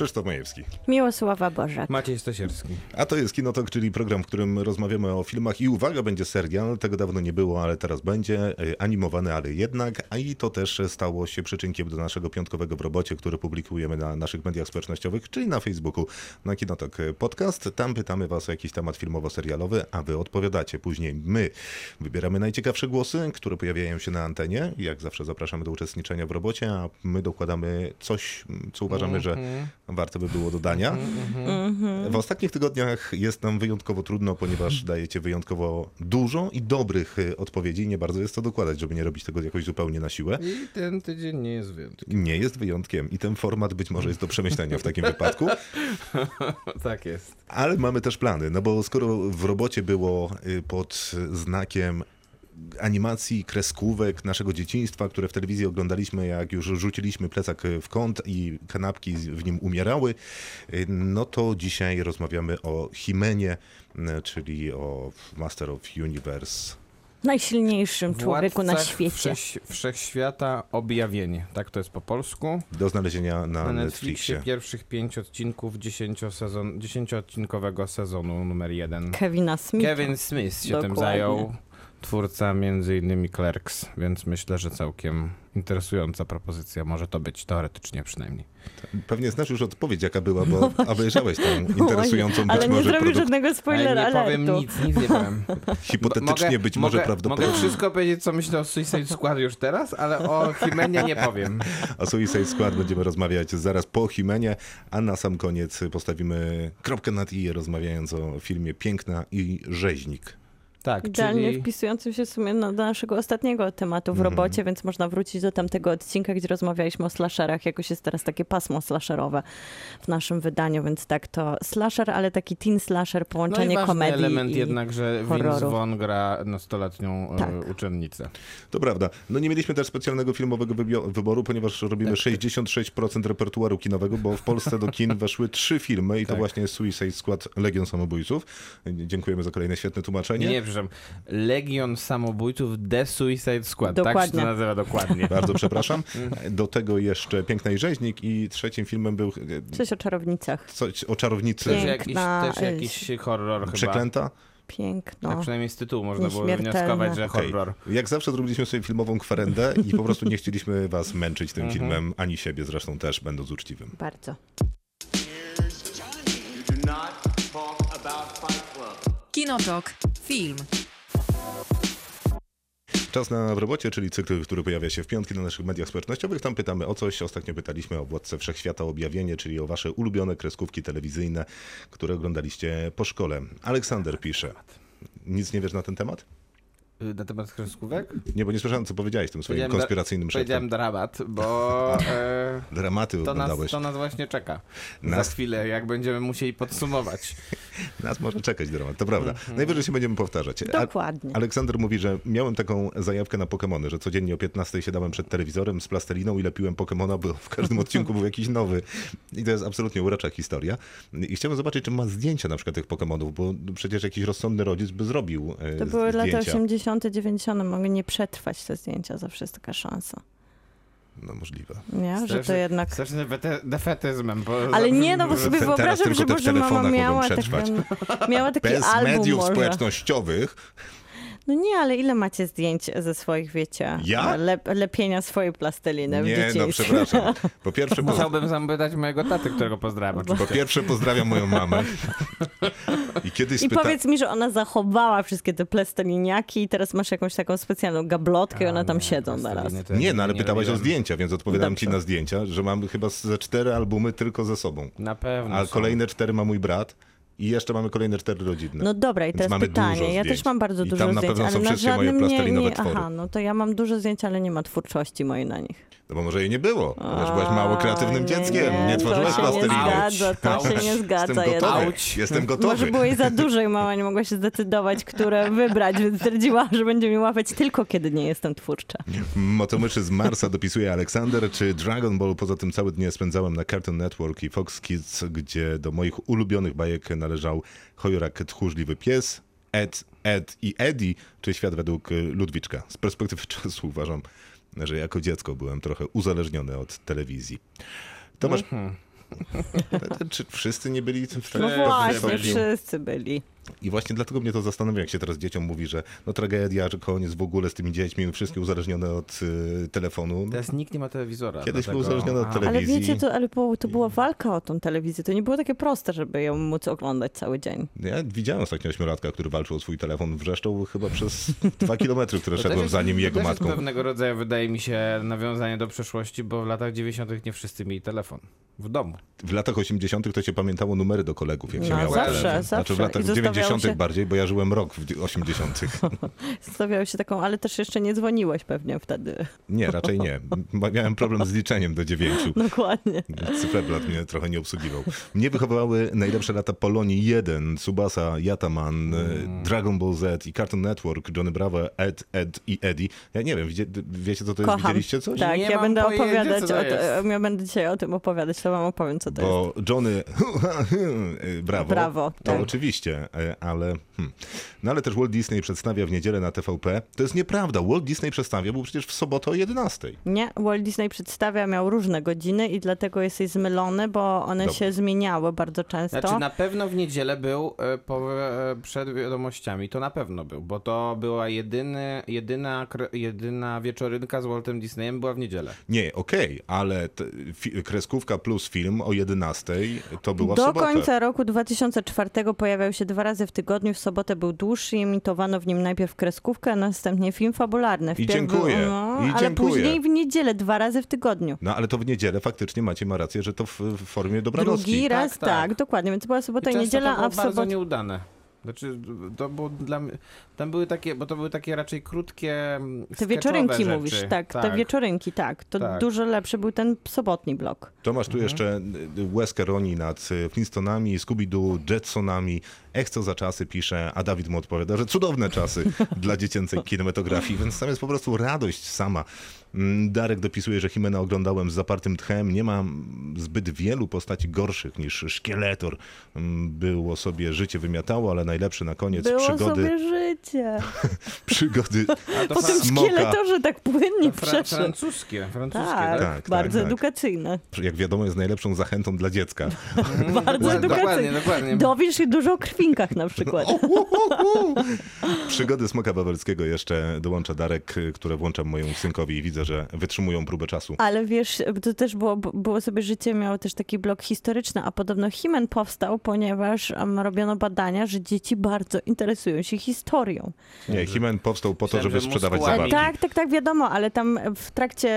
Krzysztof Majewski. Miłosława Bożek. Maciej Stasierski. A to jest Kinotok, czyli program, w którym rozmawiamy o filmach i uwaga, będzie serial, tego dawno nie było, ale teraz będzie, e, animowany, ale jednak, a i to też stało się przyczynkiem do naszego piątkowego w robocie, który publikujemy na naszych mediach społecznościowych, czyli na Facebooku, na Kinotok Podcast. Tam pytamy was o jakiś temat filmowo-serialowy, a wy odpowiadacie. Później my wybieramy najciekawsze głosy, które pojawiają się na antenie. Jak zawsze zapraszamy do uczestniczenia w robocie, a my dokładamy coś, co uważamy, że warto by było dodania. W ostatnich tygodniach jest nam wyjątkowo trudno, ponieważ dajecie wyjątkowo dużo i dobrych y, odpowiedzi. Nie bardzo jest to dokładać, żeby nie robić tego jakoś zupełnie na siłę. I ten tydzień nie jest wyjątkiem. Nie jest wyjątkiem i ten format być może jest do przemyślenia w takim wypadku, tak jest. ale mamy też plany, no bo skoro w robocie było y, pod znakiem animacji, kreskówek naszego dzieciństwa, które w telewizji oglądaliśmy, jak już rzuciliśmy plecak w kąt i kanapki w nim umierały, y, no to dzisiaj rozmawiamy o Himenie, y, czyli o Master of Universe. Najsilniejszym człowieku na świecie. Wszech, wszechświata objawienie. Tak to jest po polsku. Do znalezienia na, Na Netflixie. Netflixie pierwszych pięć odcinków dziesięciosezon, dziesięcioodcinkowego sezonu numer jeden. Kevina Smitha. Kevin Smith się tym Dokładnie. zajął. Twórca między innymi Clerks, więc myślę, że całkiem interesująca propozycja może to być, teoretycznie przynajmniej. Pewnie znasz już odpowiedź, jaka była, bo obejrzałeś tą No interesującą być Ale nie może zrobił produkt... żadnego spoilera Ale nie powiem alertu. nic, nic nie powiem. Hipotetycznie Mogę- być może mogę, prawdopodobnie. Mogę wszystko powiedzieć, co myślę o Suicide Squad już teraz, ale o Himenie nie powiem. O Suicide Squad będziemy rozmawiać zaraz po Himenie, a na sam koniec postawimy kropkę nad i rozmawiając o filmie Piękna i Rzeźnik. Tak, Idealnie czyli... wpisującym się w sumie no, do naszego ostatniego tematu w Mhm. robocie, więc można wrócić do tamtego odcinka, gdzie rozmawialiśmy o slasherach. Jakoś jest teraz takie pasmo slasherowe w naszym wydaniu, więc tak to slasher, ale taki teen slasher, No i połączenie komedii element i... jednak, że Vince horroru. Vaughn gra nastoletnią e, Tak. uczennicę. To prawda. No nie mieliśmy też specjalnego filmowego wyboru, ponieważ robimy Tak. 66% repertuaru kinowego, bo w Polsce do kin weszły trzy filmy i to Tak. właśnie Suicide Squad Legion Samobójców. Dziękujemy za kolejne świetne tłumaczenie. Nie, nie, przepraszam. Legion Samobójców The Suicide Squad. Tak się Dokładnie. to nazywa dokładnie. Bardzo przepraszam. Do tego jeszcze Piękna i Rzeźnik i trzecim filmem był e, Coś o czarownicach. coś o czarownicy Też jakiś, Piękna, też jakiś horror chyba. Przeklęta. Piękno. Tak przynajmniej z tytułu można było wnioskować, że Okej. horror. Jak zawsze zrobiliśmy sobie filmową kwerendę i po prostu nie chcieliśmy was męczyć tym filmem, ani siebie zresztą też, będąc uczciwym. Bardzo. Kinotok. Film. Czas na w robocie, czyli cykl, który pojawia się w piątki na naszych mediach społecznościowych. Tam pytamy o coś. Ostatnio pytaliśmy o Władcę Wszechświata Objawienie, czyli o wasze ulubione kreskówki telewizyjne, które oglądaliście po szkole. Aleksander pisze. Nic nie wiesz na ten temat? Y, Na temat kreskówek? Nie, bo nie słyszałem, co powiedziałeś tym swoim Powiedziałem konspiracyjnym Powiedziałem szeptem. dramat, bo e, Dramaty to, nas, to nas właśnie czeka. Nas- Za chwilę, jak będziemy musieli podsumować. Nas może czekać dramat, to prawda. Najwyżej się będziemy powtarzać. A- Dokładnie. Aleksander mówi, że miałem taką zajawkę na Pokemony, że codziennie o 15 siadałem przed telewizorem z plasteliną i lepiłem Pokemona, bo w każdym odcinku był jakiś nowy. I to jest absolutnie urocza historia. I chciałem zobaczyć, czy ma zdjęcia na przykład tych Pokemonów, bo przecież jakiś rozsądny rodzic by zrobił e, To były lata zdjęcia. 80., 90., mogły nie przetrwać te zdjęcia, zawsze jest taka szansa. No możliwe. Nie, że to jednak... Straszny defetyzmem. Bo Ale nie, no bo sobie Teraz wyobrażam, że te może mama miała, przetrwać. taki, miała taki Bez album mediów może. społecznościowych No nie, ale ile macie zdjęć ze swoich, wiecie, Ja? lep, lepienia swojej plasteliny w Nie, no dzieciństwie? przepraszam. Po pierwsze, po, Musiałbym zapytać mojego taty, którego pozdrawiam. po pierwsze pozdrawiam moją mamę. I kiedyś I spyta... powiedz mi, że ona zachowała wszystkie te plasteliniaki i teraz masz jakąś taką specjalną gablotkę i one tam siedzą teraz. Nie, no ale pytałaś o zdjęcia, więc odpowiadam ci Dobrze. na zdjęcia, że mam chyba ze cztery albumy tylko ze sobą. Na pewno. A są. kolejne cztery ma mój brat i jeszcze mamy kolejne cztery rodzinne. No dobra, i teraz pytanie. Ja też mam bardzo I dużo zdjęć, ale na żadnym nie, nie... Aha, no to ja mam dużo zdjęć, ale nie ma twórczości mojej na nich. No bo może jej nie było, ponieważ byłaś mało kreatywnym dzieckiem, nie, nie, tworzyłaś zgadza, to się nie zgadza Jestem gotowy. jednak. Jestem Może gotowy. było jej za dużo i mama nie mogła się zdecydować, które wybrać, więc stwierdziła, że będzie mi łapać tylko kiedy nie jestem twórcza. Motomyszy z Marsa dopisuje Aleksander, czy Dragon Ball poza tym całe dnie spędzałem na Cartoon Network i Fox Kids, gdzie do moich ulubionych bajek należał Chojorak Tchórzliwy Pies Ed, Ed i Eddie, czy Świat według y, Ludwiczka. Z perspektywy czasu uważam, że jako dziecko byłem trochę uzależniony od telewizji. Tomasz, czy wszyscy nie byli w tak No właśnie, wszyscy byli. I właśnie dlatego mnie to zastanawia, jak się teraz dzieciom mówi, że no tragedia, że koniec w ogóle z tymi dziećmi, no wszystkie uzależnione od y, telefonu. Teraz nikt nie ma telewizora. Kiedyś był uzależniony od telewizji. Ale wiecie, to, ale to była walka o tą telewizję. To nie było takie proste, żeby ją móc oglądać cały dzień. Ja widziałem ostatnio ośmiolatka, który walczył o swój telefon wrzeszczał chyba przez dwa kilometry, które szedłem jest, za nim jego matką. To pewnego rodzaju, wydaje mi się, nawiązanie do przeszłości, bo w latach 90. nie wszyscy mieli telefon w domu. W latach 80. to się pamiętało numery do kolegów, jak no, się miało zawsze, telefon. Zawsze, znaczy, w latach 90. 80. Się... bardziej, bo ja żyłem rok w 80. Stawiał się taką, ale też jeszcze nie dzwoniłeś pewnie wtedy. Nie, raczej nie. Miałem problem z liczeniem do dziewięciu. Dokładnie. Cyferblat mnie trochę nie obsługiwał. Mnie wychowywały najlepsze lata Polonii 1, Subasa, Yataman, mm. Y, Dragon Ball Z i Cartoon Network, Johnny Bravo, Ed, Ed i Eddie. Ja nie wiem, wiecie co to jest? Kocham. Widzieliście coś? Tak, nie ja będę opowiadać, o to, ja będę dzisiaj o tym opowiadać, to wam opowiem co to bo jest. Bo Johnny, brawo, brawo to tak. oczywiście, e, ale, hmm. no ale też Walt Disney przedstawia w niedzielę na TVP. To jest nieprawda, Walt Disney przedstawia, był przecież w sobotę o 11. Nie, Walt Disney przedstawia, miał różne godziny i dlatego jesteś zmylony, bo one się zmieniały bardzo często. Znaczy na pewno w niedzielę był e, po, e, przed wiadomościami, to na pewno był, bo to była jedyny, jedyna, kre- jedyna wieczorynka z Waltem Disneyem była w niedzielę. Nie, okej, ale te, fi, kreskówka plus film o 11 to była w Do sobotę. końca roku 2004 pojawiał się dwa razy w tygodniu. W sobotę był dłuższy i emitowano w nim najpierw kreskówkę, a następnie film fabularny. Wpierw dziękuję, Był, no, i ale dziękuję. później w niedzielę, dwa razy w tygodniu. No ale to w niedzielę faktycznie macie ma rację, że to w, w formie dobranocki. Drugi raz, Tak, tak, tak. dokładnie. Więc była sobota i, często niedziela, to było a w bardzo sobotę... nieudane. Znaczy, to było dla mnie, tam były takie, bo to były takie raczej krótkie mm, Te wieczorynki rzeczy. mówisz, tak, te wieczorynki, tak. To Tak. dużo lepszy był ten sobotni blok. Tomasz tu jeszcze y, Wes Caroni nad y, Flintstonami, Scooby-Doo, Jetsonami. Ech, co za czasy pisze, a Dawid mu odpowiada, że cudowne czasy dla dziecięcej kinematografii, więc tam jest po prostu radość sama. Mm, Darek dopisuje, że Himena oglądałem z zapartym tchem. Nie ma zbyt wielu postaci gorszych niż Szkieletor. Mm, Było sobie życie wymiatało, ale najlepsze na koniec Było przygody, sobie życie. przygody A to Po tym szkieletorze tak płynnie fra- przeszedł. francuskie, francuskie, Tak, tak? Tak, bardzo tak, tak. edukacyjne. jak wiadomo, jest najlepszą zachętą dla dziecka. Bardzo Dokładnie, edukacyjne. dokładnie, dokładnie. Dowiesz się dużo o krwinkach na przykład. Przygody Smoka Bawelskiego jeszcze dołącza Darek, które włączam mojemu synkowi i widzę, że wytrzymują próbę czasu. Ale wiesz, to też było, było sobie życie, miało też taki blok historyczny, a podobno Himen powstał, ponieważ robiono badania, że dzieci bardzo interesują się historią. Nie, Himen powstał po to, żeby że sprzedawać zabawki. Tak, tak, tak, wiadomo, ale tam w trakcie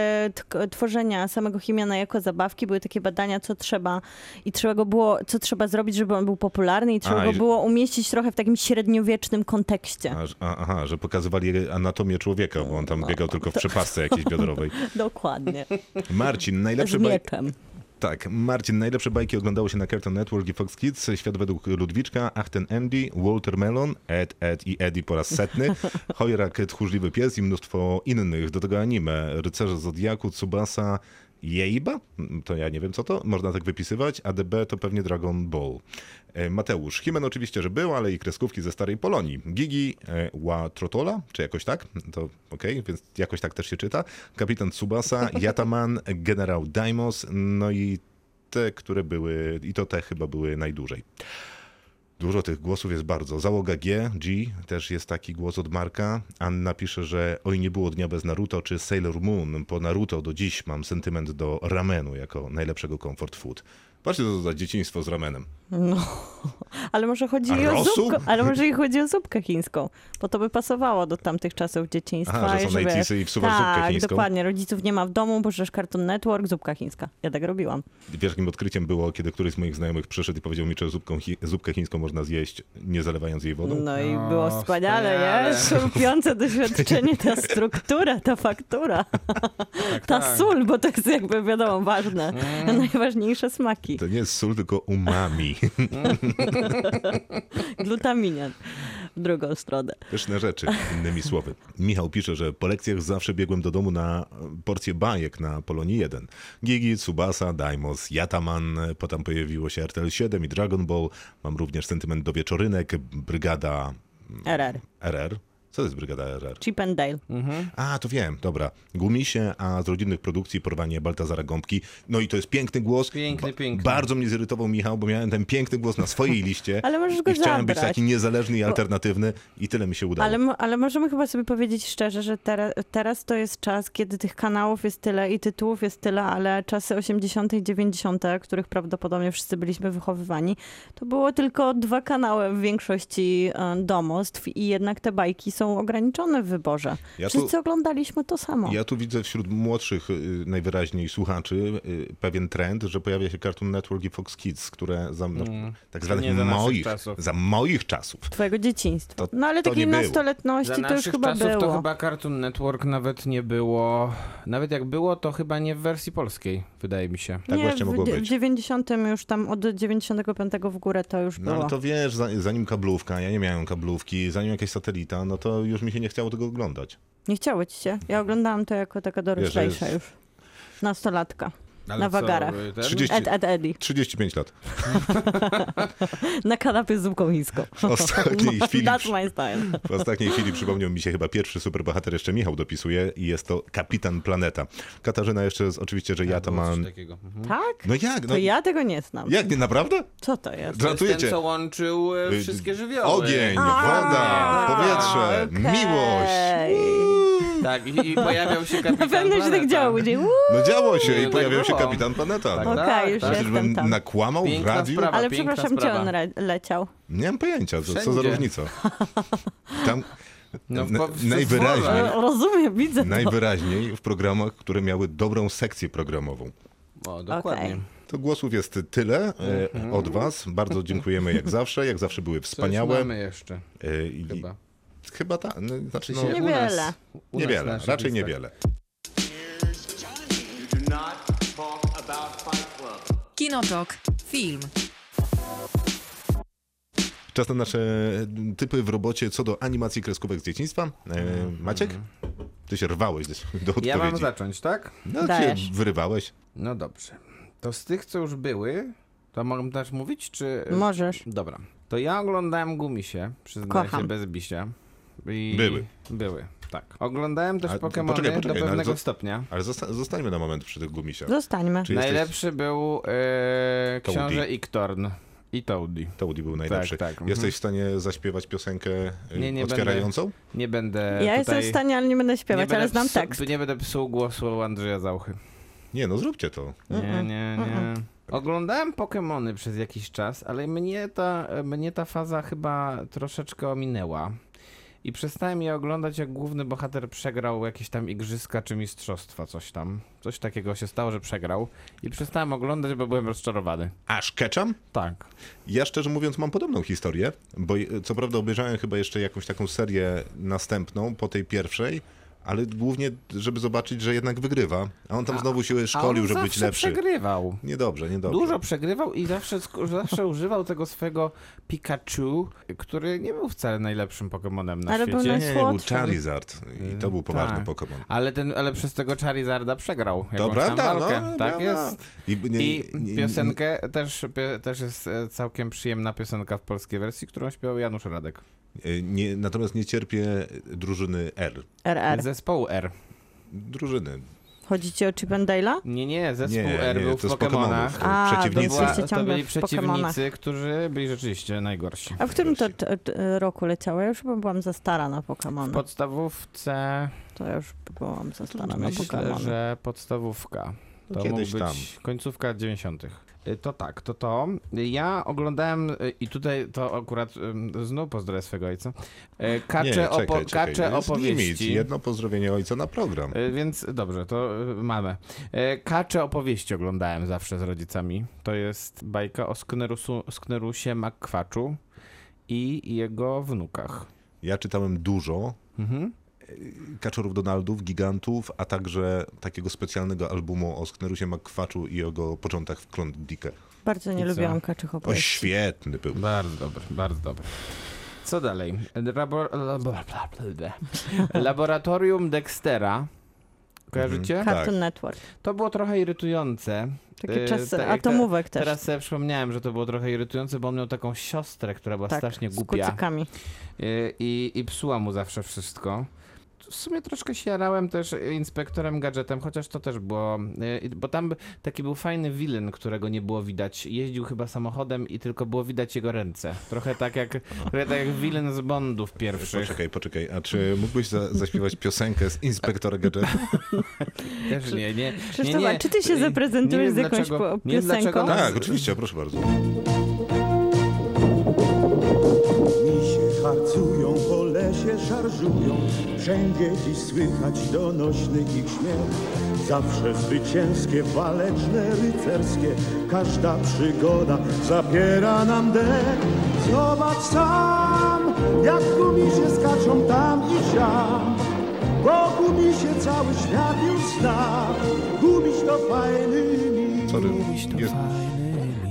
tworzenia samego Himiana jako zabawki były takie badania, co trzeba i trzeba go było, co trzeba zrobić, żeby on był popularny i trzeba A, go i było umieścić trochę w takim średniowiecznym kontekście. A, a, aha, że pokazywali anatomię człowieka, bo on tam biegał tylko w przepasce jakiejś biodrowej. Dokładnie. Marcin, Z najlepsze baj... mieczem. Tak, Marcin, najlepsze bajki oglądało się na Cartoon Network i Fox Kids, Świat według Ludwiczka, Ach ten Andy, Walter Melon, Ed, Ed i Eddie po raz setny, Hojrak, Tchórzliwy Pies i mnóstwo innych. Do tego anime, Rycerze Zodiaku, Tsubasa, Jeiba? To ja nie wiem co to, można tak wypisywać, a DB to pewnie Dragon Ball. E, Mateusz, Himen oczywiście, że był, ale i kreskówki ze starej Polonii. Gigi, e, Ła Trotola, czy jakoś tak? To okej, więc jakoś tak też się czyta. Kapitan Tsubasa, Yataman, Generał Daimos, no i te, które były, i to te chyba były najdłużej. Dużo tych głosów jest bardzo. Załoga G, G, też jest taki głos od Marka. Anna pisze, że oj nie było dnia bez Naruto czy Sailor Moon. Po Naruto do dziś mam sentyment do ramenu jako najlepszego comfort food. Patrzcie, co to za dzieciństwo z ramenem. No, ale może chodzi A i o rosół? zupkę, ale może i chodzi o zupkę chińską, bo to by pasowało do tamtych czasów dzieciństwa. Aha, że i są najcisy i wsuwasz tak, zupkę chińską. dokładnie, rodziców nie ma w domu, bo żesz Cartoon Network, zupka chińska. Ja tak robiłam. Wielkim odkryciem było, kiedy któryś z moich znajomych przyszedł i powiedział mi, że zupką chi- zupkę chińską można zjeść, nie zalewając jej wodą. No i No, było wspaniale, wspaniale. nie? Szorupiące doświadczenie, ta struktura, ta faktura, ta tak. sól, bo to jest jakby wiadomo ważne, najważniejsze smaki, To nie jest sól, tylko umami. glutaminian w drugą stronę. Pyszne rzeczy, innymi słowy. Michał pisze, że po lekcjach zawsze biegłem do domu na porcję bajek na Polonii 1. Gigi, Tsubasa, Daimos, Yataman, potem pojawiło się RTL 7 i Dragon Ball. Mam również sentyment do wieczorynek, Brygada RR. RR. Co to jest brygada RR? Chip and Dale. A, to wiem, dobra. Gumisie, a z rodzinnych produkcji porwanie Baltazara Gąbki. No i to jest piękny głos. Piękny, piękny. Bardzo mnie zirytował Michał, bo miałem ten piękny głos na swojej liście. Ale możesz go I chciałem być zabrać. taki niezależny i alternatywny i tyle mi się udało. Ale, ale możemy chyba sobie powiedzieć szczerze, że teraz, teraz to jest czas, kiedy tych kanałów jest tyle i tytułów jest tyle, ale czasy 80., i 90., których prawdopodobnie wszyscy byliśmy wychowywani, to było tylko dwa kanały w większości e, domostw i jednak te bajki są ograniczone w wyborze. Ja tu- Wszyscy oglądaliśmy to samo. Ja tu widzę wśród młodszych y, najwyraźniej słuchaczy y, pewien trend, że pojawia się Cartoon Network i Fox Kids, które za no, tak zwanych Mm. za naszych moich, czasów. za moich czasów. Twojego dzieciństwa. To- no ale to takiej nastoletności Za to już chyba czasów było. to chyba Cartoon Network nawet nie było. Nawet jak było, to chyba nie w wersji polskiej, wydaje mi się. Tak nie, właśnie w, mogło być. w 90 już tam od 95 w górę to już No było. ale to wiesz, za- zanim kablówka, ja nie miałem kablówki, zanim jakaś satelita, no to już mi się nie chciało tego oglądać. Nie chciało ci się? Ja oglądałam to jako taka doroślejsza Wiesz, już. Nastolatka. Ale Na co, wagarach. y, ten? 30, Ed, Ed, Eddie. 35 lat. Na kanapie z zupką chińską. W ostatniej chwili, That's my style. w ostatniej chwili przypomniał mi się chyba pierwszy superbohater, jeszcze Michał dopisuje i jest to Kapitan Planeta. Katarzyna jeszcze, oczywiście, że ja to Było coś mam... takiego. Mhm. Tak? No jak? To No, ja tego nie znam. Jak, nie naprawdę? Co to jest? To jest ten, co łączył e, wszystkie żywioły. Ogień, woda, powietrze, okej. miłość. Tak, i, i pojawiał się kapitan Na pewno się tak Planeta. działo. Gdzie... Uuu, No działo się i tak pojawiał się było. Kapitan Planeta. Tak, No. Okej, tak, już tak. jestem Czyżbym tam. nakłamał w Piękna radiu? sprawa. Ale piękna przepraszam, gdzie sprawa. on re- leciał? Nie mam pojęcia, co, co za Wszędzie. różnica. Tam No, w- w najwyraźniej. E, Rozumiem, widzę to. najwyraźniej w programach, które miały dobrą sekcję programową. O, dokładnie. Okej. To głosów jest tyle e, od was. Bardzo dziękujemy jak zawsze. Jak zawsze były Coś wspaniałe. mamy jeszcze, E, i, chyba. Chyba tak. No, znaczy, no, Niewiele. nas- u nas niewiele, raczej niewiele. Kinotok. Film. Czas na nasze typy w robocie co do animacji kreskówek z dzieciństwa. E, Maciek? Ty się rwałeś do, do odpowiedzi. Ja mam zacząć, tak? No, się Dajesz. wyrywałeś. No dobrze. To z tych, co już były, to mogę też mówić, czy... Możesz. Dobra. To ja oglądałem Gumisie, przyznaję Kocham. się bez bicia. I... Były. Były, tak. Oglądałem też A, Pokémony poczekaj, poczekaj, do no ale pewnego stopnia. Ale zosta- zostańmy na moment przy tych gumisiach. Zostańmy. Czy jesteś... Najlepszy był e, Toadie. książę Iktorn i Toadie. Toadie był najlepszy. tak, mhm. Jesteś w stanie zaśpiewać piosenkę y, Nie, nie otwierającą? Nie będę Ja tutaj... jestem w stanie, ale nie będę śpiewać, nie ale będę znam psu- tekst. Nie będę psuł głosu Andrzeja Zauchy. Nie, no zróbcie to. Nie, nie, nie. Oglądałem Pokémony przez jakiś czas, ale mnie ta, mnie ta faza chyba troszeczkę ominęła. I przestałem je oglądać, jak główny bohater przegrał jakieś tam igrzyska czy mistrzostwa, coś tam. Coś takiego się stało, że przegrał. I przestałem oglądać, bo byłem rozczarowany. Aż Ketchum? Tak. Ja szczerze mówiąc mam podobną historię, bo y, co prawda obejrzałem chyba jeszcze jakąś taką serię następną po tej pierwszej, ale głównie, żeby zobaczyć, że jednak wygrywa. A on tam znowu się szkolił, żeby być zawsze lepszy. przegrywał. Niedobrze, niedobrze. Dużo przegrywał i zawsze, zawsze używał tego swojego Pikachu, który nie był wcale najlepszym Pokemonem na Ale był świecie. naj- Nie, nie, był. Charizard i to był poważny tak. Pokémon. Ale, ten, ale przez tego Charizarda przegrał. To prawda, walkę. no. tak no, jest. I, nie, I nie- piosenkę też, też jest e, całkiem przyjemna piosenka w polskiej wersji, którą śpiewał Janusz Radek. Nie, natomiast nie cierpię drużyny R. RR. Zespołu R. Drużyny. Chodzi ci o Chip and Dale'a? Nie, nie, zespół Nie, R nie, był to w z Pokemonach. A, To, Przeciwnicy. była, Jesteście to ciągle byli w Pokemonach. przeciwnicy, którzy byli rzeczywiście najgorsi. A w którym to t- t- roku leciało? Ja już chyba byłam za stara na W Pokémon. podstawówce To ja już byłam za stara na myślę, że podstawówka. No To kiedyś mógł tam. być końcówka 90. Y, To tak, to to. Ja oglądałem y, i tutaj to akurat znów pozdrowię swego ojca. Y, Kacze, nie, czekaj, opo- czekaj. kacze Jest limit. opowieści. Jedno pozdrowienie ojca na program. Więc dobrze, to mamy. Kacze opowieści oglądałem zawsze z rodzicami. To jest bajka o Sknerusu, Sknerusie Makwaczu i jego wnukach. Ja czytałem dużo Mhm. Kaczorów Donaldów, Gigantów, a także takiego specjalnego albumu o Sknerusie McQuaczu i jego początkach w Klondike. Bardzo nie I co? lubiłam kaczych O, opowieści. świetny był. Bardzo dobry, bardzo dobry. Co dalej? Labor... labor- Laboratorium Dextera. Kojarzycie? Mhm. Cartoon tak. Network. To było trochę irytujące, Takie E, czasy jak atomówek też. Teraz sobie przypomniałem, że to było trochę irytujące, bo on miał taką siostrę, która była tak, strasznie z głupia kucykami. i, i, i psuła mu zawsze wszystko. W sumie troszkę się jarałem też inspektorem gadżetem, chociaż to też było, y, bo tam taki był fajny villain, którego nie było widać. Jeździł chyba samochodem i tylko było widać jego ręce. Trochę tak jak, trochę tak jak villain z Bondów pierwszych. Poczekaj, poczekaj, a czy mógłbyś za, zaśpiewać piosenkę z Inspektora Gadżetu? Też nie, nie. Nie, a czy ty się nie zaprezentujesz z jakąś dlaczego- nie piosenką? nas- Tak, oczywiście, proszę bardzo. Misie harcują, po lesie szarżują, wszędzie dziś słychać donośny ich śmiech. Zawsze zwycięskie, waleczne, rycerskie, każda przygoda zabiera nam dech. Zobacz sam, jak gumisie skaczą tam i siam, bo gumisie cały świat już zna, gumiś to fajny mit. Sorry, jest,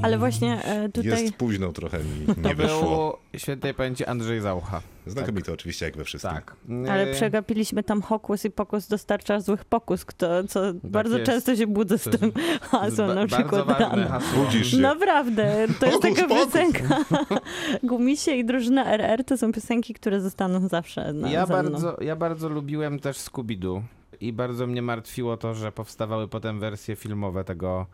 Ale właśnie e, tutaj... jest późno trochę mi To nie wyszło. był świętej pamięci Andrzej Zaucha. Znakomite oczywiście, jak we wszystkim. Tak. Ale przegapiliśmy tam hokus i pokus dostarcza złych pokus, kto, co bardzo jest. często się budzę z tym hasłem ba- na bardzo przykład. Budzisz się. Naprawdę, to jest Hokus taka pokus. piosenka. Gumisie i drużyna RR to są piosenki, które zostaną zawsze na, Ja bardzo, ja bardzo lubiłem też Scooby-Doo i bardzo mnie martwiło to, że powstawały potem wersje filmowe tego,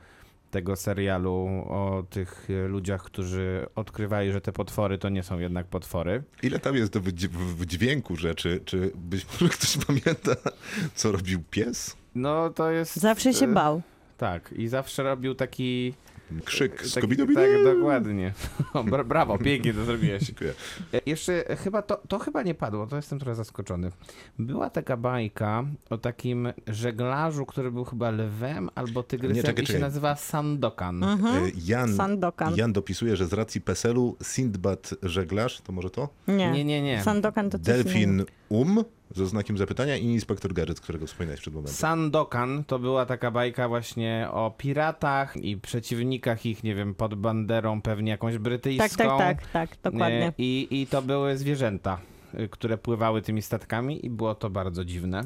tego serialu o tych ludziach, którzy odkrywali, że te potwory to nie są jednak potwory. Ile tam jest do w dźwięku rzeczy? Czy być może ktoś pamięta, co robił pies? No to jest... Zawsze się e, bał. Tak, i zawsze robił taki... Krzyk taki scooby tak, dokładnie. Bra brawo, pięknie to zrobiłeś. Dziękuję. E, Jeszcze chyba to, to chyba nie padło, to jestem trochę zaskoczony. Była taka bajka o takim żeglarzu, który był chyba lwem albo tygrysem Nie, czekaj, i się czekaj. nazywa Sandokan. Mhm. E, Jan, Sandokan. Jan dopisuje, że z racji PESEL-u Sindbad żeglarz, to może to? Nie, Nie, nie, nie. Sandokan to Delfin. Um, ze znakiem zapytania i Inspektor Gadget, którego wspominałeś przed momentem. Sandokan to była taka bajka właśnie o piratach i przeciwnikach ich, nie wiem, pod banderą pewnie jakąś Tak, brytyjską. tak, tak, tak, dokładnie. Nie, I, I to były zwierzęta y, które pływały tymi statkami i było to bardzo dziwne.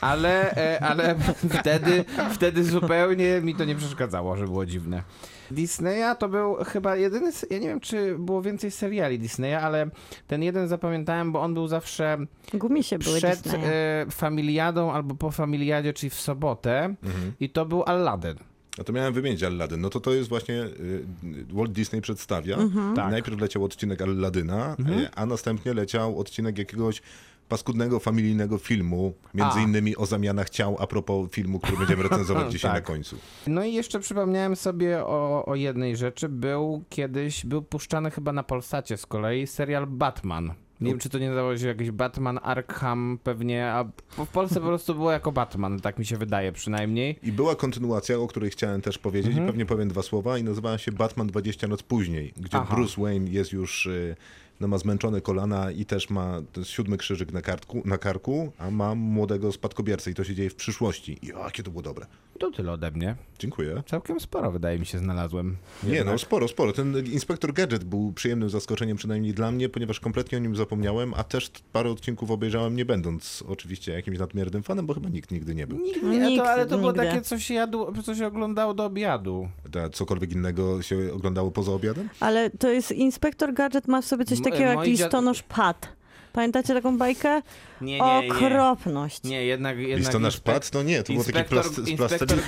Ale, e, ale wtedy, wtedy zupełnie mi to nie przeszkadzało, że było dziwne. Disneya to był chyba jedyny, ja nie wiem czy było więcej seriali Disneya, ale ten jeden zapamiętałem, bo on był zawsze Gumisie były przed Disneya. e, familiadą albo po familiadzie, czyli w sobotę i to był Aladdin. No to miałem wymienić Aladdin. No to to jest właśnie y, Walt Disney przedstawia. Tak. Najpierw leciał odcinek Aladyna, y, a następnie leciał odcinek jakiegoś paskudnego, familijnego filmu, między A. innymi o zamianach ciał, a propos filmu, który będziemy recenzować dzisiaj Tak. na końcu. No i jeszcze przypomniałem sobie o, o jednej rzeczy. Był kiedyś, był puszczany chyba na Polsacie z kolei serial Batman. Nie wiem, czy to nie nazywało się jakiś Batman Arkham pewnie, a w Polsce po prostu było jako Batman, tak mi się wydaje przynajmniej. I była kontynuacja, o której chciałem też powiedzieć Mhm. i pewnie powiem dwa słowa i nazywała się Batman 20 noc później, gdzie Aha. Bruce Wayne jest już, y, no ma zmęczone kolana i też ma siódmy krzyżyk na, kartku, na karku, a ma młodego spadkobiercę i to się dzieje w przyszłości. Jakie to było dobre. To tyle ode mnie. Dziękuję. Całkiem sporo wydaje mi się znalazłem. Nie, Jednak. no sporo, sporo. Ten Inspektor Gadget był przyjemnym zaskoczeniem przynajmniej dla mnie, ponieważ kompletnie o nim zapomniałem, a też parę odcinków obejrzałem nie będąc oczywiście jakimś nadmiernym fanem, bo chyba nikt nigdy nie był. Nigdy nie, Nikt to, ale to było nigdy. takie, co się, jadło, co się oglądało do obiadu. A cokolwiek innego się oglądało poza obiadem? Ale to jest Inspektor Gadget ma w sobie coś M- takiego jak listonosz Pat. Pamiętacie taką bajkę? Nie, nie. Okropność. Nie, jednak... jednak Listonosz inspek- pad? No nie, to było takie plasteliny.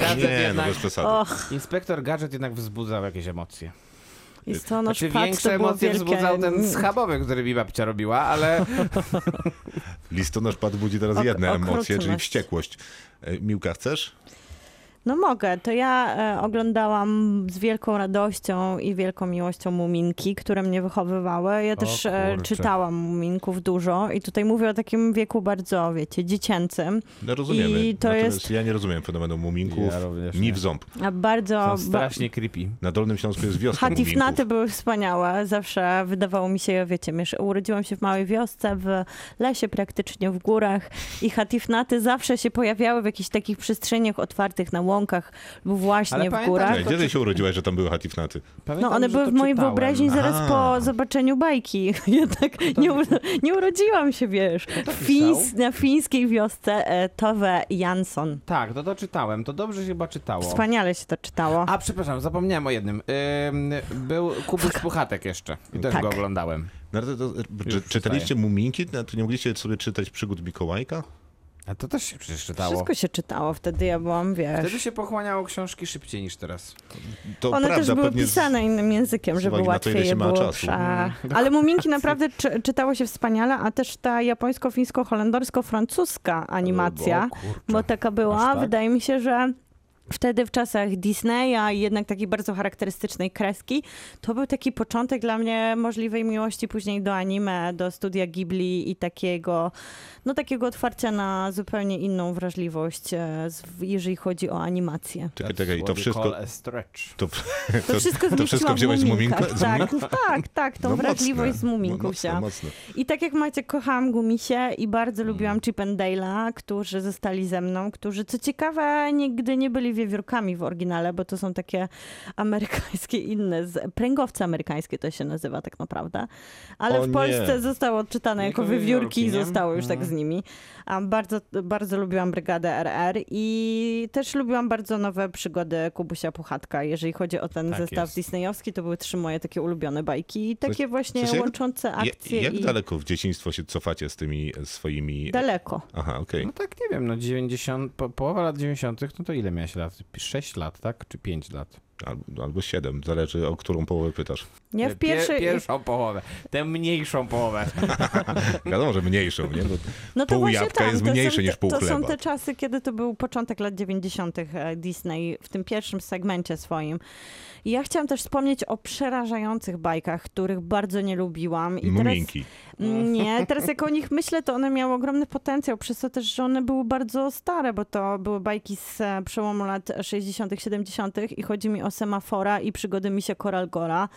Gadżet Nie, no jednak- bez przesady. Och, Inspektor Gadżet jednak wzbudzał jakieś emocje. listonosz Znaczy większe emocje wielkie... wzbudzał ten schabowy, który mi babcia robiła, ale... Listonosz pad budzi teraz Ok- jedne emocje, czyli wściekłość. E, Miłka, chcesz? No mogę, to ja e, oglądałam z wielką radością i wielką miłością Muminki, które mnie wychowywały. Ja też e, kurczę. czytałam Muminków dużo i tutaj mówię o takim wieku bardzo, wiecie, dziecięcym. No rozumiemy. I to Natomiast jest- ja nie rozumiem fenomenu muminków. Ja również ni nie. w ząb. A bardzo... Są strasznie creepy. Na Dolnym Śląsku jest wioska Hatifnaty były wspaniałe. Zawsze wydawało mi się, wiecie, miesz- urodziłam się w małej wiosce, w lesie praktycznie, w górach i hatifnaty zawsze się pojawiały w jakichś takich przestrzeniach otwartych na łąkach lub właśnie Ale w pamiętam, górach. Gdzie ty się urodziłaś, że tam były hatifnaty? No one były w mojej czytałem. wyobraźni zaraz A. po zobaczeniu bajki. Jednak nie, u, nie urodziłam się, wiesz, w Fins, na fińskiej wiosce e, Tove Jansson. Tak, to to czytałem. To dobrze się chyba czytało. Wspaniale się to czytało. A przepraszam, zapomniałem o jednym. Ym, był Kubuś Puchatek jeszcze. I też Tak. go oglądałem. No, to, to, czy, czytaliście Muminki? No, to nie mogliście sobie czytać przygód Mikołajka? A to też się przecież czytało. Wszystko się czytało, wtedy ja byłam, wiesz. Wtedy się pochłaniało książki szybciej niż teraz. To One prawda, też były pewnie z- pisane innym językiem, żeby to, łatwiej ile się je było. czasu. prze- Mm, Ale Muminki naprawdę czy, czytało się wspaniale, a też ta japońsko-fińsko-holendersko-francuska animacja, O kurczę. bo taka była, tak? wydaje mi się, że wtedy w czasach Disneya i jednak takiej bardzo charakterystycznej kreski, to był taki początek dla mnie możliwej miłości później do anime, do studia Ghibli i takiego, no takiego otwarcia na zupełnie inną wrażliwość, e, jeżeli chodzi o animację. Czekaj, czekaj, to wszystko, stretch. to, To wszystko to wszystko wziąłeś w z muminka- z tak, muminków? tak, tak, tą no wrażliwość mocne, z muminków mocne, wzięłam. mocne. I tak jak macie, kochałam Gumisie i bardzo Mm. lubiłam Chip and Dale'a, którzy zostali ze mną, którzy co ciekawe nigdy nie byli wiewiórkami w oryginale, bo to są takie amerykańskie inne, z, pręgowce amerykańskie to się nazywa tak naprawdę. Ale O w nie. Polsce zostało odczytane Jako jako wiewiórki i nie? zostało już tak Mhm. z nimi. A bardzo, bardzo lubiłam Brygadę RR i też lubiłam bardzo nowe przygody Kubusia Puchatka. Jeżeli chodzi o ten Tak zestaw jest. disneyowski, to były trzy moje takie ulubione bajki i takie Coś- właśnie coś jak- łączące akcje Jak i daleko w dzieciństwo się cofacie z tymi swoimi... daleko. Aha, okej. No tak, nie wiem, no 90, po, połowa lat 90., no to ile miałeś lat? 6 lat, tak? Czy 5 lat? Albo, albo siedem, zależy o którą połowę pytasz. Nie w Pier- pierwszej... Pierwszą połowę, tę mniejszą połowę. Wiadomo, że mniejszą, nie? Bo No to pół jabłka tam, jest to mniejsze są niż te, pół To są chleba. te czasy, kiedy to był początek lat 90. e, Disney w tym pierwszym segmencie swoim. I ja chciałam też wspomnieć o przerażających bajkach, których bardzo nie lubiłam. I teraz, Muminki. Nie, teraz jak o nich myślę, to one miały ogromny potencjał, przez to też, że one były bardzo stare, bo to były bajki z e, przełomu lat 60., 70. i chodzi mi o Semafora i przygody Misia Koralgora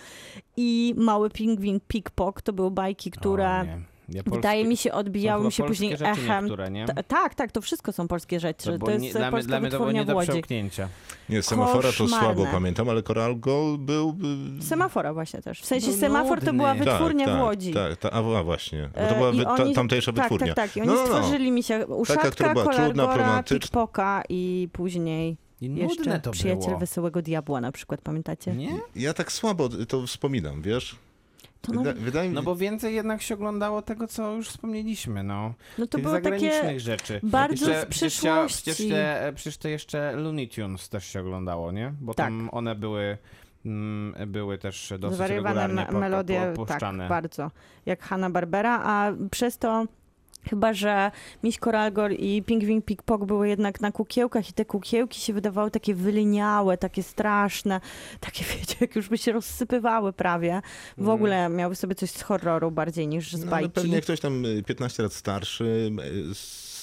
i Mały Pingwin Pikpok. To były bajki, które O. Ja polskie- wydaje mi się odbijały mi się później rzeczy echem. Ta- tak, tak, to wszystko są polskie rzeczy. To, było jest nie, e, dla, mnie, polska dla mnie to było wytwórnia nie do przełknięcia. Nie, semafora to słabo Koszmarne. pamiętam, ale Coral Gold był... y, Semafora właśnie też. W sensie semafor to była Tak, wytwórnia tak, w Łodzi. Tak, tak, a, a właśnie. Bo E, to była i wy, ta, oni- tamtejsza tak, wytwórnia. Tak, tak, I oni No, no, no. stworzyli mi się uszatka, która była trudna, Kolargora, problematyczna. Pikpoka i później I nudne jeszcze to Przyjaciel było. Wesołego Diabła na przykład, pamiętacie? Nie? Ja tak słabo to wspominam, wiesz? To no, Wyda, wydaje mi No bo więcej jednak się oglądało tego, co już wspomnieliśmy, no. no to Tych było zagranicznych takie... rzeczy. bardzo z przecież, chciała- przyszłości. przecież, te, przecież te jeszcze Looney Tunes też się oglądało, nie? Bo Tak. tam one były, mm, były też dosyć Zwariowane regularnie me- po, melodie, po, puszczane. tak, bardzo. Jak Hanna-Barbera, a przez to chyba, że Miś Koralgor i Pingwin Pikpok były jednak na kukiełkach i te kukiełki się wydawały takie wyliniałe, takie straszne, takie wiecie, jak już by się rozsypywały prawie. W Mhm. ogóle miały sobie coś z horroru bardziej niż z no, ale bajki. pewnie ktoś tam y, 15 lat starszy y,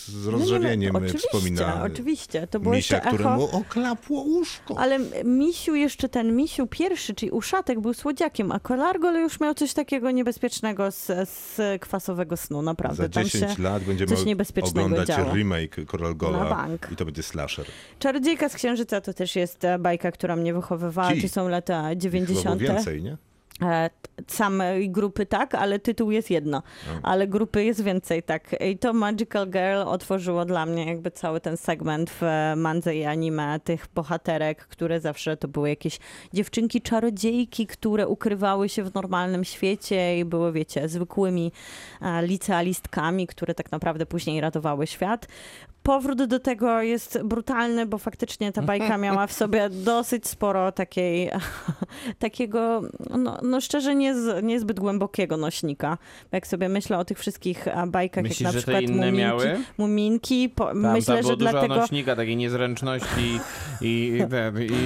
z z No no, rozrzewieniem oczywiście, wspomina Oczywiście, to było misia, jeszcze echo. któremu oklapło łóżko. Ale Misiu jeszcze ten Misiu pierwszy, czyli uszatek był słodziakiem, a Kolargol już miał coś takiego niebezpiecznego z, z kwasowego snu, naprawdę. Za Tam 10 się lat będziemy oglądać działo. remake Coral na Gola bank. i to będzie slasher. Czarodziejka z Księżyca to też jest e, bajka, która mnie wychowywała, Ci. to są lata Chyba 90. było więcej, nie? E, Samej grupy tak, ale tytuł jest jedno. Ale grupy jest więcej, tak. I to Magical Girl otworzyło dla mnie jakby cały ten segment w mandze i anime tych bohaterek, które zawsze to były jakieś dziewczynki czarodziejki, które ukrywały się w normalnym świecie i były, wiecie, zwykłymi e, licealistkami, które tak naprawdę później ratowały świat. Powrót do tego jest brutalny, bo faktycznie ta bajka miała w sobie dosyć sporo takiej, takiego, no, no szczerze niez, niezbyt głębokiego nośnika. Jak sobie myślę o tych wszystkich bajkach, Myślisz, jak na że te przykład inne muminki, miały? muminki po, Tam, myślę, tam było że dużo dlatego... nośnika, takiej niezręczności i, i,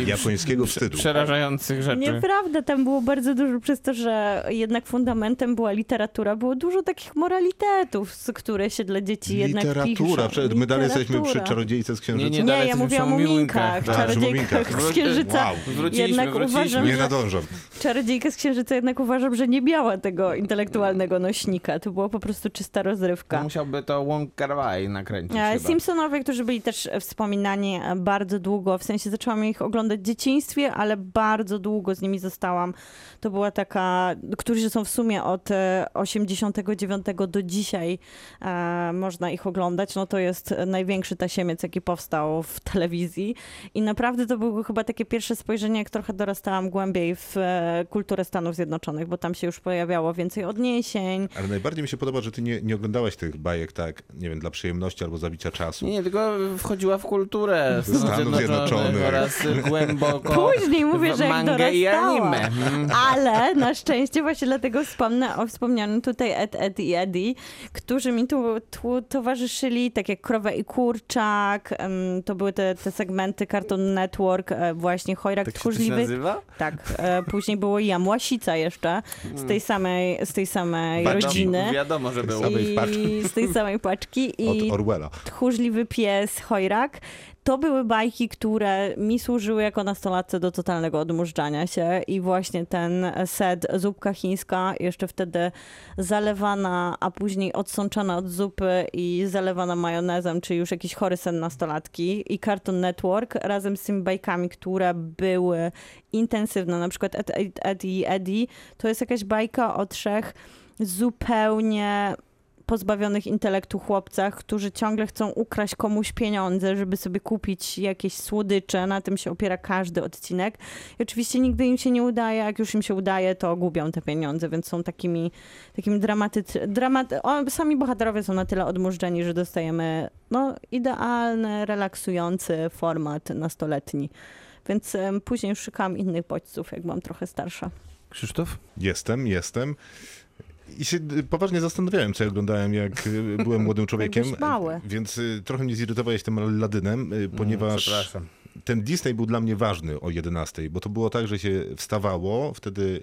i Japońskiego wstydu. przerażających rzeczy. Nieprawda, tam było bardzo dużo, przez to, że jednak fundamentem była literatura, było dużo takich moralitetów, z- które się dla dzieci jednak Literatura, piszą. my dalej jesteśmy przy czarodziejce z księżyca? Nie, Nie, dalej ja mówię o muminkach, tak. czarodziejkach z księżyca. Wow. Wróciliśmy, Jednak wróciliśmy. uważam, Nie nadążam. Czarodziejka z księżyca jednak uważam, że nie miała tego intelektualnego nośnika. To była po prostu czysta No, rozrywka. musiałby to Wong Kar-wai nakręcić E, chyba. Simpsonowie, którzy byli też wspominani e, bardzo długo, w sensie zaczęłam ich oglądać w dzieciństwie, ale bardzo długo z nimi zostałam. To była taka, którzy są w sumie od e, 89 do dzisiaj e, można ich oglądać. No to jest największy tasiemiec, jaki powstał w telewizji. I naprawdę to było chyba takie pierwsze spojrzenie, jak trochę dorastałam głębiej w e, kulturę Stanów Zjednoczonych, bo tam się już pojawiało więcej odniesień. Ale najbardziej mi się podoba, że ty nie, nie oglądałaś tych bajek tak, nie wiem, dla przyjemności albo zabicia czasu. Nie, tylko wchodziła w kulturę Stanów Stanów Zjednoczonych. Zjednoczonych oraz głęboko Później mówię, że jak dorastałam. anime. Ale na szczęście właśnie dlatego wspomnę o wspomnianym tutaj Ed, Ed i Eddie, którzy mi tu, tu towarzyszyli, tak jak Krowa i Kurczak, to były te, te segmenty Cartoon Network, e, właśnie Chojrak Tak się to się Tchórzliwy. nazywa? Tak, e, później było Jam Łasica jeszcze, z tej samej, z tej samej Wiadomo, rodziny. Wiadomo, że był. samej paczki. I z tej samej paczki. I Od Orwella. Tchórzliwy pies, chojrak. To były bajki, które mi służyły jako nastolatce do totalnego odmurzczania się i właśnie ten set zupka chińska, jeszcze wtedy zalewana, a później odsączana od zupy i zalewana majonezem, czy już jakiś chory sen nastolatki i Cartoon Network razem z tymi bajkami, które były intensywne, na przykład Ed, Ed, Ed i Eddie, to jest jakaś bajka o trzech zupełnie pozbawionych intelektu chłopcach, którzy ciągle chcą ukraść komuś pieniądze, żeby sobie kupić jakieś słodycze. Na tym się opiera każdy odcinek. I oczywiście nigdy im się nie udaje. Jak już im się udaje, to gubią te pieniądze, więc są takimi, takimi dramaty, dramat, sami bohaterowie są na tyle odmurzeni, że dostajemy no, idealny, relaksujący format nastoletni. Więc em, później już szukałam innych bodźców, jak byłam trochę starsza. Krzysztof? Jestem, jestem. I się y, poważnie zastanawiałem, co ja oglądałem, jak y, byłem młodym człowiekiem. Więc y, trochę mnie zirytowałeś tym Aladynem, y, ponieważ ten Disney był dla mnie ważny o 11, bo to było tak, że się wstawało, wtedy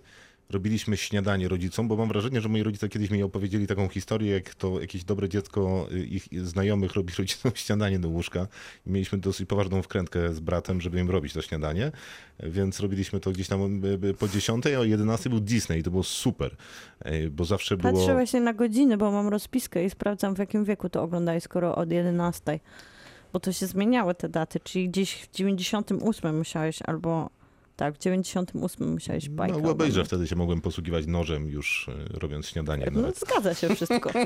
robiliśmy śniadanie rodzicom, bo mam wrażenie, że moi rodzice kiedyś mi opowiedzieli taką historię, jak to jakieś dobre dziecko y, ich znajomych robi rodzicom śniadanie do łóżka. I mieliśmy dosyć poważną wkrętkę z bratem, żeby im robić to śniadanie, więc robiliśmy to gdzieś tam y, y, po 10, a o 11 był Disney i to było super, bo zawsze było... Patrzę właśnie na godziny, bo mam rozpiskę i sprawdzam w jakim wieku to oglądaj, skoro od 11. Bo to się zmieniały te daty, czyli gdzieś w 98 musiałeś albo tak, w 98 musiałeś bajkę No, obejrzę, wtedy się mogłem posługiwać nożem już y, robiąc śniadanie. No, Nawet. zgadza się wszystko.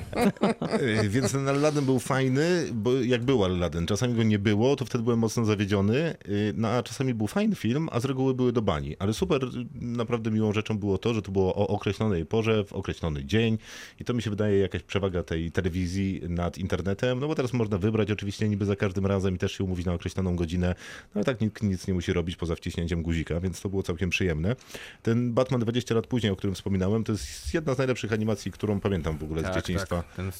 Y, Więc ten Aladdin był fajny, bo jak był Aladdin, czasami go nie było, to wtedy byłem mocno zawiedziony, y, no a czasami był fajny film, a z reguły były do bani. Ale super, naprawdę miłą rzeczą było to, że to było o określonej porze, w określony dzień i to mi się wydaje jakaś przewaga tej telewizji nad internetem, no bo teraz można wybrać oczywiście niby za każdym razem i też się umówić na określoną godzinę, no ale tak nikt nic nie musi robić poza wciśnięciem guzika, więc to było całkiem przyjemne. Ten Batman 20 lat później, o którym wspominałem, to jest jedna z najlepszych animacji, którą pamiętam w ogóle z dzieciństwa. Tak. Ten,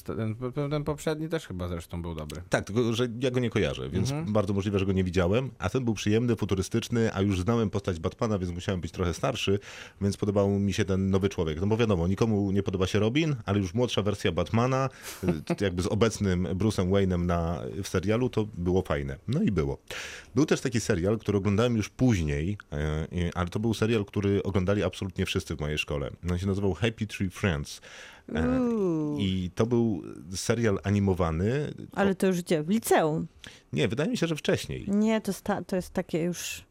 ten, ten, poprzedni też chyba zresztą był dobry. Tak, tylko że ja go nie kojarzę, więc Mhm. bardzo możliwe, że go nie widziałem. A ten był przyjemny, futurystyczny, a już znałem postać Batmana, więc musiałem być trochę starszy, więc podobał mi się ten nowy człowiek. No bo wiadomo, nikomu nie podoba się Robin, ale już młodsza wersja Batmana, y, jakby z obecnym Bruce'em Wayne'em na, w serialu, to było fajne. No i było. Był też taki serial, który oglądałem już później, e, ale to był serial, który oglądali absolutnie wszyscy w mojej szkole. On się nazywał Happy Tree Friends. E, Uuu. I to był serial animowany. Ale to już gdzie? W liceum. Nie, wydaje mi się, że wcześniej. Nie, to, sta- to jest takie już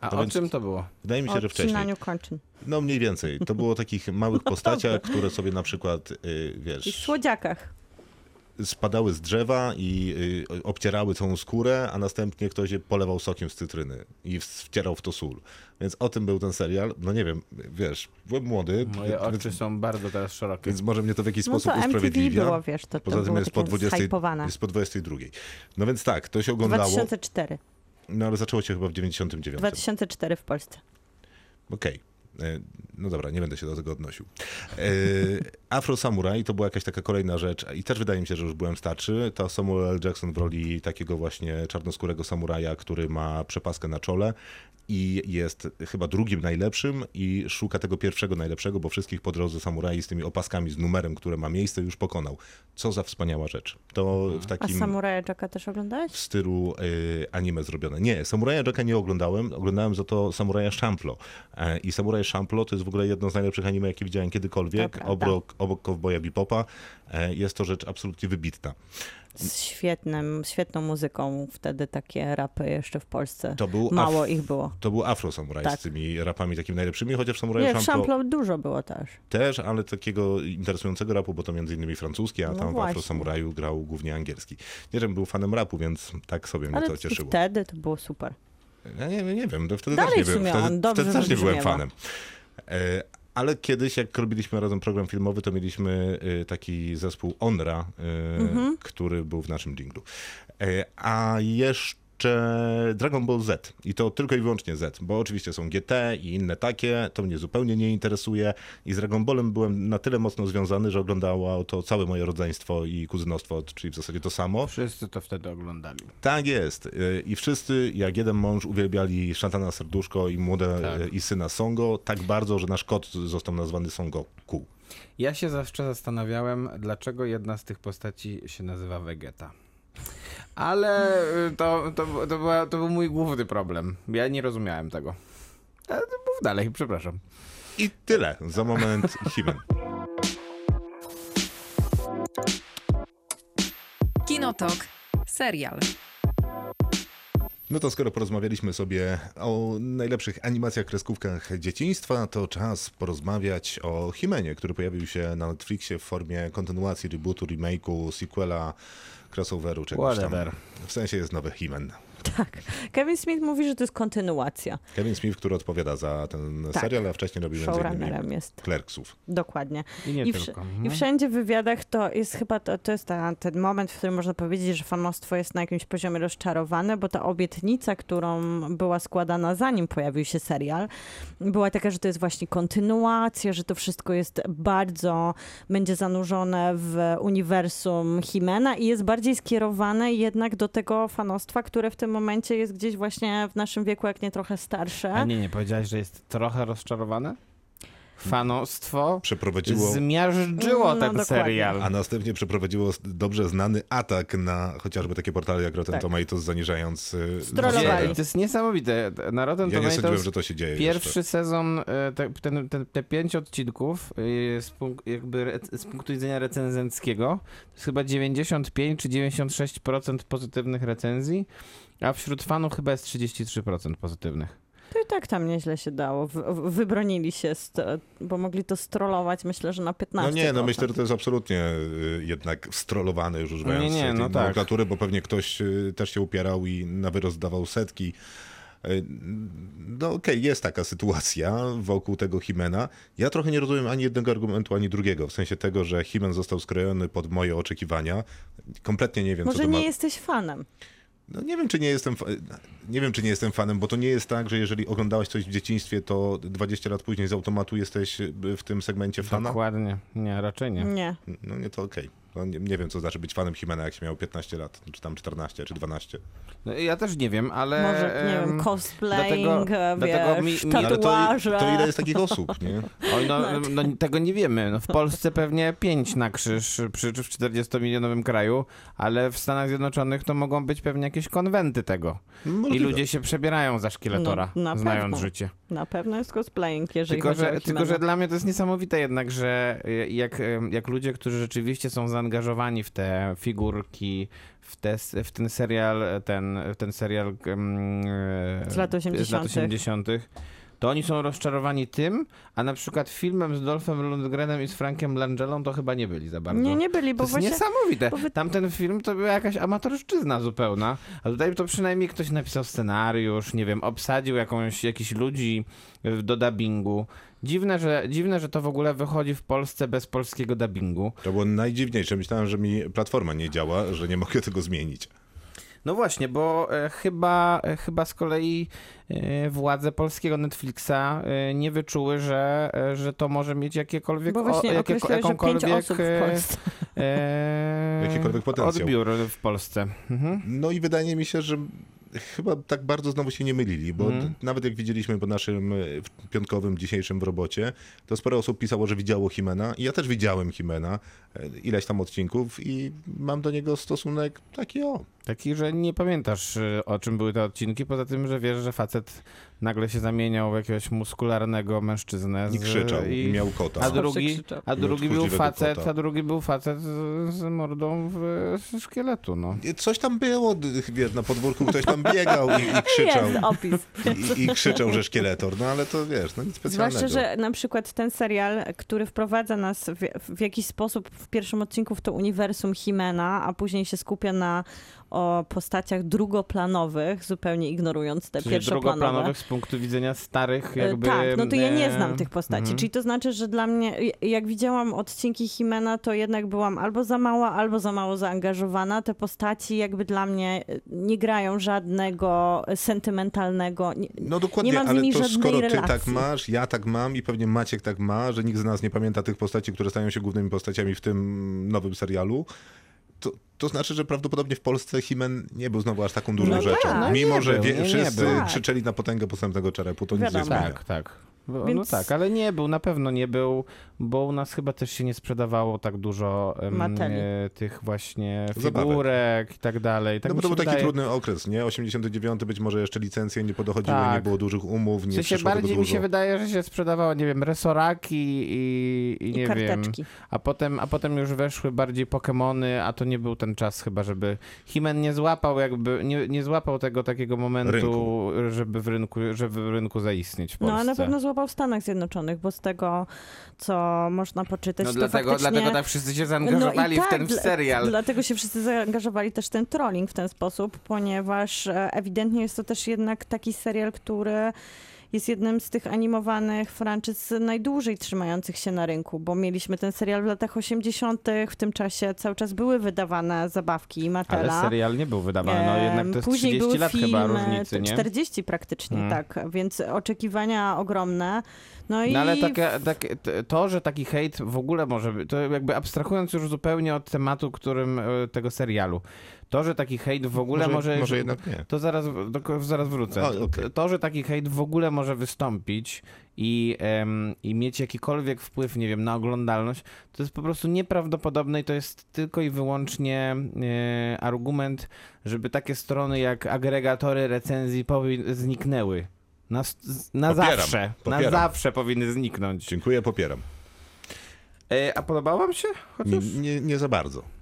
A To o więc- czym to było? Wydaje mi się, o że wcześniej. kończyn. No mniej więcej. To było o takich małych postaciach, które sobie na przykład, y, I w wiesz, słodziakach. Spadały z drzewa i y, obcierały całą skórę, a następnie ktoś je polewał sokiem z cytryny i wcierał w to sól. Więc o tym był ten serial. No nie wiem, wiesz, byłem młody, Moje więc, oczy są bardzo teraz szerokie. więc może mnie to w jakiś No sposób usprawiedliwia. było, wiesz, to, to Poza tym było jest po, takie 20, zhypowane. jest po 22. No więc tak, to się oglądało, 2004. no ale zaczęło się chyba w 99. 2004 w Polsce. Okej. E, No dobra, nie będę się do tego odnosił. Afro Samurai to była jakaś taka kolejna rzecz i też wydaje mi się, że już byłem starszy. To Samuel L. Jackson w roli takiego właśnie czarnoskórego samuraja, który ma przepaskę na czole i jest chyba drugim najlepszym i szuka tego pierwszego najlepszego, bo wszystkich po drodze samurai z tymi opaskami, z numerem, które ma miejsce, już pokonał. Co za wspaniała rzecz. To w A takim Samuraja Jacka też oglądałeś? w stylu y, anime zrobione. Nie, Samuraja Jacka nie oglądałem, oglądałem za to Samuraja Shamplo. E, I Samuraj Shamplo to jest w ogóle jedno z najlepszych anime, jakie widziałem kiedykolwiek, prawda. Obok, Cowboya Bebopa. E, jest to rzecz absolutnie wybitna. Z świetnym, świetną muzyką. Wtedy takie rapy jeszcze w Polsce. To był, Mało ich było. to był Afro Samuraj Tak. z tymi rapami takimi najlepszymi, chociaż Samuraj Nie, w Shamplo dużo było też. też, ale takiego interesującego rapu, bo to między innymi francuski, a No tam w właśnie. Afro Samuraju grał głównie angielski. Nie, żebym był fanem rapu, więc tak sobie mnie Ale to cieszyło. wtedy to było super. Ja nie, nie wiem, wtedy Dalej też nie w byłem, sumie wtedy, on dobrze wtedy też nie byłem fanem. E, ale kiedyś, jak robiliśmy razem program filmowy, to mieliśmy e, taki zespół Onra, e, Mhm. który był w naszym dżinglu. E, a jeszcze Dragon Ball Z i to tylko i wyłącznie Z, bo oczywiście są GT i inne takie, to mnie zupełnie nie interesuje i z Dragon Ballem byłem na tyle mocno związany, że oglądało to całe moje rodzeństwo i kuzynostwo, czyli w zasadzie to samo. Wszyscy to wtedy oglądali. Tak jest. Y, I wszyscy, jak jeden mąż, uwielbiali Szatana Serduszko i młode Tak. y, i syna Songo tak bardzo, że nasz kot został nazwany Songoku. Ja się zawsze zastanawiałem, dlaczego jedna z tych postaci się nazywa Vegeta. Ale y, to, to, to, była, to był mój główny problem. Ja nie rozumiałem tego. Ale to mów dalej, przepraszam. I tyle. Za moment Himen. Kinotok. Serial. No to skoro porozmawialiśmy sobie o najlepszych animacjach, kreskówkach dzieciństwa, to czas porozmawiać o Himenie, który pojawił się na Netflixie w formie kontynuacji, rebootu, remake'u, sequela, crossoveru, czegoś tam. Whatever. W sensie jest nowy Himen. Tak. Kevin Smith mówi, że to jest kontynuacja. Kevin Smith, który odpowiada za ten Tak. serial, a wcześniej robił jest. Clerksów. Dokładnie. I nie I, wsz- tylko. I Mhm. wszędzie w wywiadach to jest chyba to, to jest ta, ten moment, w którym można powiedzieć, że fanostwo jest na jakimś poziomie rozczarowane, bo ta obietnica, którą była składana zanim pojawił się serial, była taka, że to jest właśnie kontynuacja, że to wszystko jest bardzo, będzie zanurzone w uniwersum Himena i jest bardziej skierowane jednak do tego fanostwa, które w tym momencie jest gdzieś właśnie w naszym wieku, jak nie trochę starsze. A nie, nie, powiedziałeś, że jest trochę rozczarowane? Fanostwo Przeprowadziło zmiażdżyło No, ten dokładnie. serial. A następnie przeprowadziło dobrze znany atak na chociażby takie portale jak Rotten Tak. Tomatoes, zaniżając y, Strollowali. to jest niesamowite. Na Rotten Ja nie sądziłem, Tomatoes że to się dzieje Pierwszy jeszcze. sezon, e, te, ten, ten, te pięć odcinków e, z, punk- jakby z punktu widzenia recenzenckiego to jest chyba 95 czy 96% pozytywnych recenzji, a wśród fanów chyba jest 33% pozytywnych. To i tak tam nieźle się dało. W, w, wybronili się, bo mogli to strollować, myślę, że na 15%. No nie, no myślę, że to jest absolutnie y, jednak strollowane już używając Nie, nie, tej no tak. nomenklatury, bo pewnie ktoś y, też się upierał i na wyrost dawał setki. Y, No okej, jest taka sytuacja wokół tego Himena. Ja trochę nie rozumiem ani jednego argumentu, ani drugiego, w sensie tego, że Himen został skrojony pod moje oczekiwania. Kompletnie nie wiem, co Może to ma... nie jesteś fanem. No nie wiem, czy nie jestem, nie wiem, czy nie jestem fanem, bo to nie jest tak, że jeżeli oglądałeś coś w dzieciństwie, to 20 lat później z automatu jesteś w tym segmencie fana. Dokładnie. Nie, raczej nie. Nie. No nie, to okej. No, nie, nie wiem, co znaczy być fanem Himena, jak się miał 15 lat, czy tam 14, czy 12. No, ja też nie wiem, ale... Może, nie em, wiem, cosplaying, dlatego- dlatego wiesz, mi- mi- Ale to, to ile jest takich osób, nie? Oj, no, no, tego nie wiemy. No, w Polsce pewnie 5 na krzyż przy, w 40-milionowym kraju, ale w Stanach Zjednoczonych to mogą być pewnie jakieś konwenty tego. I Możliwe. ludzie się przebierają za szkieletora, No, na znając pewno. życie. Na pewno jest cosplaying, jeżeli Tylko że, tylko, że dla mnie to jest niesamowite jednak, że y, jak, y, jak ludzie, którzy rzeczywiście są zaangażowani w te figurki, w, te, w ten serial, ten, w ten serial Z lat z lat 80.. 80., to oni są rozczarowani tym, a na przykład filmem z Dolphem Lundgrenem i z Frankiem Langelą to chyba nie byli za bardzo. Nie, nie byli, To bo jest właśnie... niesamowite. bo wy- Tamten film to była jakaś amatorszczyzna zupełna, a tutaj to przynajmniej ktoś napisał scenariusz, nie wiem, obsadził jakąś, jakichś ludzi do dubbingu. Dziwne że, dziwne, że to w ogóle wychodzi w Polsce bez polskiego dubbingu. To było najdziwniejsze. Myślałem, że mi platforma nie działa, że nie mogę tego zmienić. No właśnie, bo e, chyba, e, chyba z kolei e, władze polskiego Netflixa nie wyczuły, że, że to może mieć jakiekolwiek, Bo właśnie o, pięć jakąkolwiek osób w Polsce. e, Jakikolwiek potencjał. odbiór w Polsce. Mhm. No i wydaje mi się, że chyba tak bardzo znowu się nie mylili, bo Mhm. nawet jak widzieliśmy po naszym piątkowym dzisiejszym w robocie, to sporo osób pisało, że widziało Himena i ja też widziałem Himena, ileś tam odcinków i mam do niego stosunek taki o. Taki, że nie pamiętasz y, o czym były te odcinki, poza tym, że wiesz, że facet nagle się zamieniał w jakiegoś muskularnego mężczyznę. I z- krzyczał, i miał kota. A drugi, a I drugi był facet, kota. a drugi był facet z, z mordą w, z szkieletu, no. I Coś tam było, wiesz, na podwórku ktoś tam biegał i, i krzyczał. Jest opis. I, I krzyczał, że szkieletor, no ale to wiesz, no nic specjalnego. Zwłaszcza, że na przykład ten serial, który wprowadza nas w, w jakiś sposób w pierwszym odcinku w to uniwersum Himena, a później się skupia na o postaciach drugoplanowych, zupełnie ignorując te Czyli pierwszoplanowe. drugoplanowych z punktu widzenia starych E, jakby... Tak, no to ja nie e, znam tych postaci. mhm. Czyli to znaczy, że dla mnie, jak widziałam odcinki Himena, to jednak byłam albo za mała, albo za mało zaangażowana. Te postaci jakby dla mnie e, nie grają żadnego sentymentalnego. Nie, No dokładnie, nie mam z ale nimi to żadnej skoro ty relacji. tak masz, ja tak mam i pewnie Maciek tak ma, że nikt z nas nie pamięta tych postaci, które stają się głównymi postaciami w tym nowym serialu, to, to znaczy, że prawdopodobnie w Polsce Himen nie był znowu aż taką dużą No rzeczą. tak. Mimo, że był, wie, wszyscy był. krzyczeli na potęgę postępnego czerepu, to nic nie Wiadomo. zmienia. Tak, tak. No Więc- tak, ale nie był, na pewno nie był, bo u nas chyba też się nie sprzedawało tak dużo e, tych właśnie Zabawek. figurek i tak dalej. Tak no bo to był taki wydaje. trudny okres, nie? 89 być może jeszcze licencje nie podochodziły, Tak. nie było dużych umów, W nie sensie przyszło tego bardziej mi się wydaje, że się sprzedawało, nie wiem, resoraki i, i, I nie wiem. karteczki. A potem, a potem już weszły bardziej Pokemony, a to nie był ten czas chyba, żeby Himen nie złapał jakby, nie, nie złapał tego takiego momentu, Rynku. żeby w rynku, żeby w rynku zaistnieć w Polsce. No a na pewno złapał w Stanach Zjednoczonych, bo z tego, co można poczytać, No to dlatego, faktycznie... dlatego tak wszyscy się No i zaangażowali w ten dla- serial. Dlatego się wszyscy zaangażowali też w ten trolling w ten sposób, ponieważ e, ewidentnie jest to też jednak taki serial, który jest jednym z tych animowanych franczyz najdłużej trzymających się na rynku, bo mieliśmy ten serial w latach 80., w tym czasie cały czas były wydawane zabawki Matela. Ale serial nie był wydawany, no jednak to jest Później 30 były lat chyba filmy, różnicy, nie? 40 praktycznie, Mm. tak, więc oczekiwania ogromne. No, i No ale takie, takie, t- to, że taki hejt w ogóle może być, to jakby abstrahując już zupełnie od tematu, którym e, tego serialu, to, że taki hejt w ogóle może, może... może jednak nie. To zaraz, do, zaraz wrócę. Okej. To, że taki hejt w ogóle może wystąpić i, i mieć jakikolwiek wpływ, nie wiem, na oglądalność, to jest po prostu nieprawdopodobne i to jest tylko i wyłącznie e, argument, żeby takie strony jak agregatory recenzji zniknęły. Na, na Popieram, zawsze. Na popieram. zawsze powinny zniknąć. Dziękuję, popieram. E, a podobało wam się? Nie, Chociaż... nie, nie za bardzo.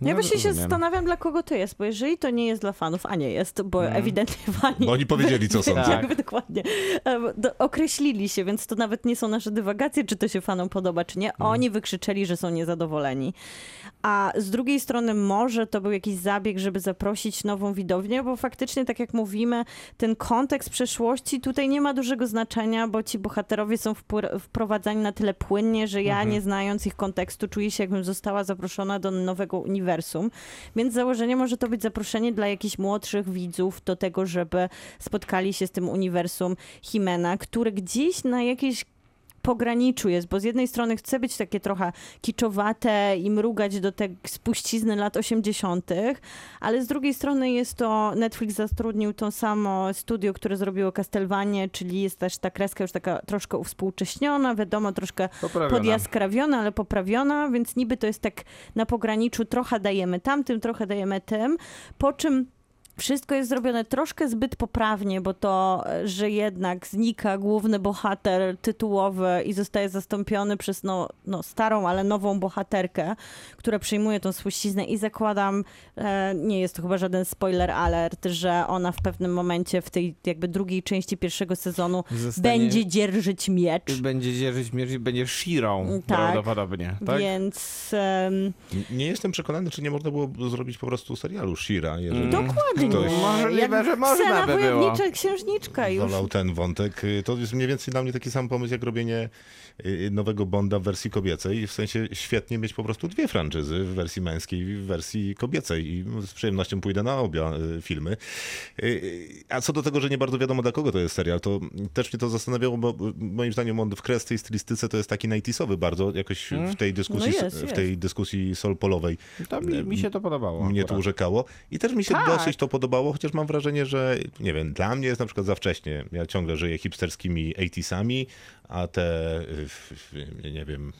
Ja No, właśnie się zastanawiam, dla kogo to jest, bo jeżeli to nie jest dla fanów, a nie jest, bo Mhm. ewidentnie fani... Bo oni powiedzieli, co są. Tak. Jakby dokładnie. Do- Określili się, więc to nawet nie są nasze dywagacje, czy to się fanom podoba, czy nie. Mhm. Oni wykrzyczeli, że są niezadowoleni. A z drugiej strony może to był jakiś zabieg, żeby zaprosić nową widownię, bo faktycznie, tak jak mówimy, ten kontekst przeszłości tutaj nie ma dużego znaczenia, bo ci bohaterowie są wprowadzani na tyle płynnie, że ja Mhm. nie znając ich kontekstu czuję się, jakbym została zaproszona do nowego uniwersum. Więc założenie może to być zaproszenie dla jakichś młodszych widzów do tego, żeby spotkali się z tym uniwersum Himena, które gdzieś na jakiejś pograniczu jest, bo z jednej strony chce być takie trochę kiczowate i mrugać do tej spuścizny lat 80., ale z drugiej strony jest to, Netflix zatrudnił to samo studio, które zrobiło Castlevanie, czyli jest też ta kreska już taka troszkę uwspółcześniona, wiadomo, troszkę Poprawiona. podjaskrawiona, ale poprawiona, więc niby to jest tak na pograniczu, trochę dajemy tamtym, trochę dajemy tym, po czym wszystko jest zrobione troszkę zbyt poprawnie, bo to, że jednak znika główny bohater tytułowy i zostaje zastąpiony przez no, no starą, ale nową bohaterkę, która przyjmuje tą spuściznę i zakładam, e, nie jest to chyba żaden spoiler alert, że ona w pewnym momencie w tej jakby drugiej części pierwszego sezonu Zostanie- będzie dzierżyć miecz. Będzie dzierżyć miecz i będzie Shirą Tak. prawdopodobnie, tak? Więc em, Nie jestem przekonany, czy nie można było zrobić po prostu serialu Shira, jeżeli... Mm. dokładnie, ktoś Możliwe, że można by było. wojownicza księżniczka już. wolał ten wątek. To jest mniej więcej dla mnie taki sam pomysł, jak robienie nowego Bonda w wersji kobiecej. W sensie świetnie mieć po prostu dwie franczyzy w wersji męskiej i w wersji kobiecej. I z przyjemnością pójdę na obie y, filmy. Y, A co do tego, że nie bardzo wiadomo dla kogo to jest serial, to też mnie to zastanawiało, bo moim zdaniem on w kres tej stylistyce to jest taki 90 bardzo jakoś w tej dyskusji, No jest, w tej dyskusji solpolowej To mi, mi się to podobało. mnie to akurat. urzekało. I też mi się Tak. dosyć to podobało, chociaż mam wrażenie, że nie wiem, dla mnie jest na przykład za wcześnie. Ja ciągle żyję hipsterskimi 80sami, a te, y, f- nie wiem...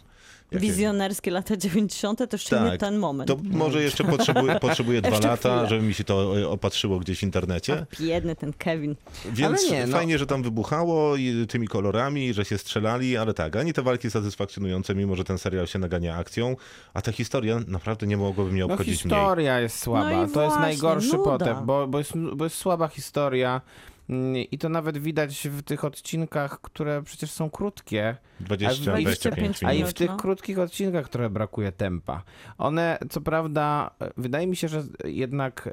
jakie- Wizjonerskie lata 90. to jeszcze nie ten moment. To może jeszcze potrzebuję, potrzebuję dwa Jeszcze lata, chwilę. żeby mi się to y, opatrzyło gdzieś w internecie. Biedny ten Kevin. Więc Ale nie, no. fajnie, że tam wybuchało i tymi kolorami, że się strzelali, ale tak, ani te walki satysfakcjonujące, mimo że ten serial się nagania akcją, a ta historia naprawdę nie mogłaby mnie No obchodzić mniej. historia jest słaba. No to jest właśnie, najgorszy nuda. potem, bo, bo, jest, bo jest słaba historia. Mm, I to nawet widać w tych odcinkach, które przecież są krótkie. 20, 25 25 A i w tych no. krótkich odcinkach trochę brakuje tempa. One, co prawda, wydaje mi się, że jednak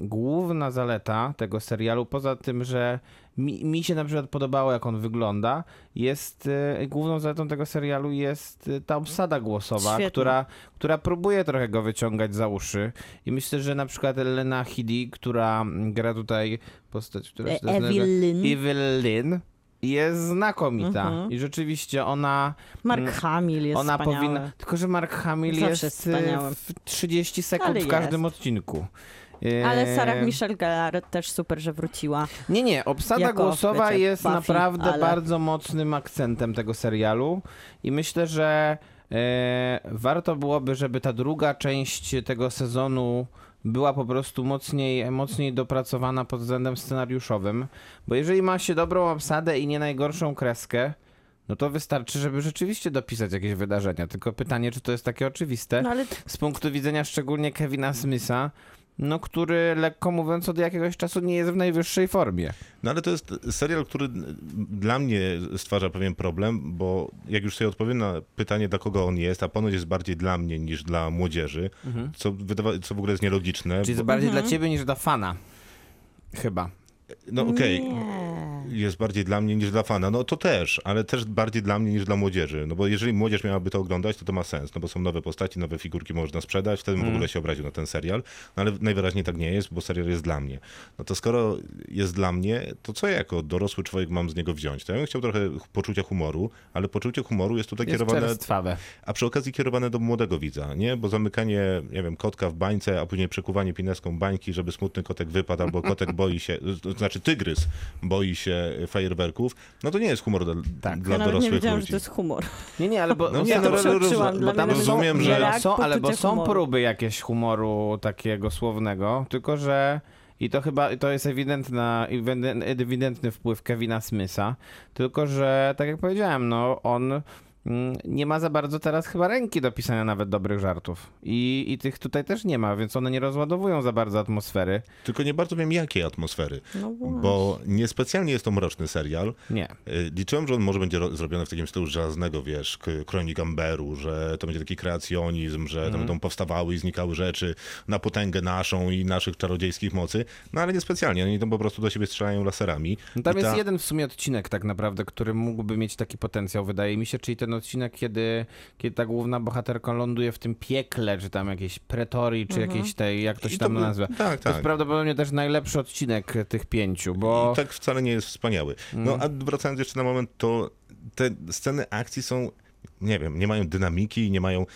główna zaleta tego serialu, poza tym, że mi, mi się na przykład podobało, jak on wygląda, jest e, główną zaletą tego serialu jest e, ta obsada głosowa, Świetnie. która, która próbuje trochę go wyciągać za uszy. I myślę, że na przykład Lena Headey, która mm, gra tutaj postać, która się nazywa- Evelyn. Evelyn jest znakomita. Mhm. I rzeczywiście ona Mark Mm. Hamill jest ona wspaniały. powinna. Tylko, że Mark Hamill Zawsze jest wspaniały. y, w 30 sekund Ale w każdym jest. odcinku. Ale Sarah E, Michelle Gellar też super, że wróciła. Nie, nie, obsada Jako, głosowa wiecie, jest Buffy, naprawdę ale- bardzo mocnym akcentem tego serialu i myślę, że e, warto byłoby, żeby ta druga część tego sezonu była po prostu mocniej, mocniej dopracowana pod względem scenariuszowym, bo jeżeli ma się dobrą obsadę i nie najgorszą kreskę, no to wystarczy, żeby rzeczywiście dopisać jakieś wydarzenia. Tylko pytanie, czy to jest takie oczywiste No ale z punktu widzenia szczególnie Kevina Smitha, no który lekko mówiąc od jakiegoś czasu nie jest w najwyższej formie. No ale to jest serial, który dla mnie stwarza pewien problem, bo jak już sobie odpowiem na pytanie, dla kogo on jest, a ponoć jest bardziej dla mnie niż dla młodzieży, co, wydawa- co w ogóle jest nielogiczne. Czyli jest bo, bardziej dla ciebie niż dla fana. Chyba. No okej, nie. jest bardziej dla mnie niż dla fana. No to też, ale też bardziej dla mnie niż dla młodzieży. No bo jeżeli młodzież miałaby to oglądać, to to ma sens, no bo są nowe postaci, nowe figurki można sprzedać, wtedy bym w ogóle się obraził na ten serial. No ale najwyraźniej tak nie jest, bo serial jest dla mnie. No to skoro jest dla mnie, to co ja jako dorosły człowiek mam z niego wziąć? To ja bym chciał trochę poczucia humoru, ale poczucie humoru jest tutaj Jest kierowane czerstwawe. a przy okazji kierowane do młodego widza, nie? Bo zamykanie, nie wiem, kotka w bańce, a później przekuwanie pineską bańki, żeby smutny kotek wypadł, albo kotek boi się, to znaczy tygrys boi się fajerwerków, no to nie jest humor dla, Tak. dla Ja nawet nie dorosłych wiedziałam, że ludzi. to jest humor. Nie, nie, ale bo, No nie, są- no, to roz- bo tam rozumiem, są- że- są, ale bo są humoru. próby jakieś humoru takiego słownego, tylko że i to chyba to jest ewidentna, ewiden- ewidentny wpływ Kevina Smitha, tylko że tak jak powiedziałem, no on nie ma za bardzo teraz chyba ręki do pisania nawet dobrych żartów. I, I tych tutaj też nie ma, więc one nie rozładowują za bardzo atmosfery. Tylko nie bardzo wiem, jakiej atmosfery, No bo niespecjalnie jest to mroczny serial. Nie. Y, Liczyłem, że on może będzie ro- zrobiony w takim stylu żelaznego, wiesz, kronik Amberu, że to będzie taki kreacjonizm, że Mhm. tam będą powstawały i znikały rzeczy na potęgę naszą i naszych czarodziejskich mocy, no ale niespecjalnie, oni tam po prostu do siebie strzelają laserami. No Tam I jest ta- jeden w sumie odcinek tak naprawdę, który mógłby mieć taki potencjał, wydaje mi się, czyli ten odcinek, kiedy, kiedy ta główna bohaterka ląduje w tym piekle, czy tam jakiejś pretorii, czy jakiejś tej, jak to się I to tam był- nazywa. tak, To jest tak. prawdopodobnie też najlepszy odcinek tych pięciu, bo... I tak wcale nie jest wspaniały. No Mm. a wracając jeszcze na moment, to te sceny akcji są, nie wiem, nie mają dynamiki, nie mają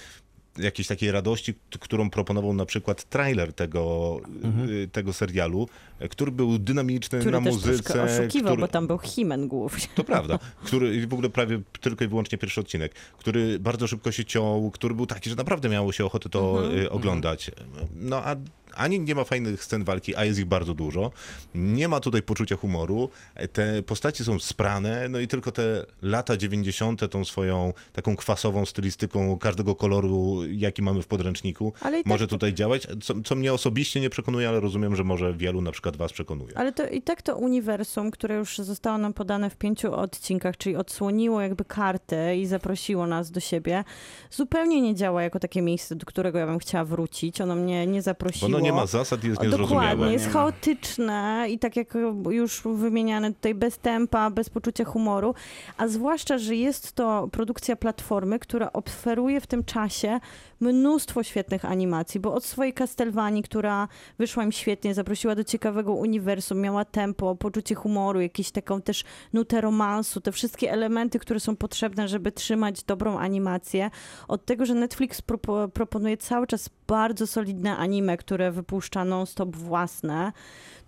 jakiejś takiej radości, którą proponował na przykład trailer tego, Mhm. y, tego serialu, który był dynamiczny Który na muzyce. troszkę oszukiwał, który... bo tam był Himen głównie. To prawda, który w ogóle prawie tylko i wyłącznie pierwszy odcinek, który bardzo szybko się ciął, który był taki, że naprawdę miało się ochotę to Mhm. y, oglądać. No a ani nie ma fajnych scen walki, a jest ich bardzo dużo. Nie ma tutaj poczucia humoru. Te postaci są sprane, no i tylko te lata 90. tą swoją taką kwasową stylistyką każdego koloru, jaki mamy w podręczniku, tak może to- tutaj działać, co, co mnie osobiście nie przekonuje, ale rozumiem, że może wielu na przykład was przekonuje. Ale to i tak to uniwersum, które już zostało nam podane w pięciu odcinkach, czyli odsłoniło jakby kartę i zaprosiło nas do siebie, zupełnie nie działa jako takie miejsce, do którego ja bym chciała wrócić. Ono mnie nie zaprosiło. Nie ma zasad jest niezrozumiałe. Dokładnie, jest chaotyczne i tak jak już wymieniane tutaj, bez tempa, bez poczucia humoru, a zwłaszcza, że jest to produkcja platformy, która oferuje w tym czasie mnóstwo świetnych animacji, bo od swojej Castlevanii, która wyszła im świetnie, zaprosiła do ciekawego uniwersum, miała tempo, poczucie humoru, jakąś taką też nutę romansu, te wszystkie elementy, które są potrzebne, żeby trzymać dobrą animację. Od tego, że Netflix propo- proponuje cały czas bardzo solidne anime, które wypuszcza non-stop własne,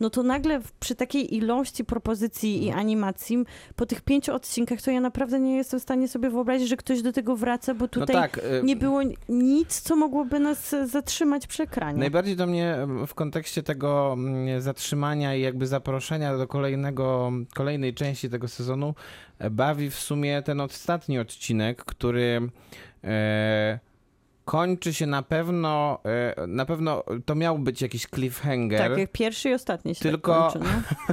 no to nagle przy takiej ilości propozycji i animacji po tych pięciu odcinkach, to ja naprawdę nie jestem w stanie sobie wyobrazić, że ktoś do tego wraca, bo No tutaj tak, y, nie było nic, co mogłoby nas zatrzymać przy ekranie. Najbardziej to mnie w kontekście tego mm, zatrzymania i jakby zaproszenia do kolejnego, kolejnej części tego sezonu e, bawi w sumie ten ostatni odcinek, który e, kończy się na pewno, e, na pewno to miał być jakiś cliffhanger, Tak, jak pierwszy i ostatni się Tylko- tak kończy,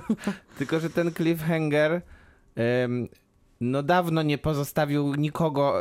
no. tylko że ten cliffhanger no dawno nie pozostawił nikogo,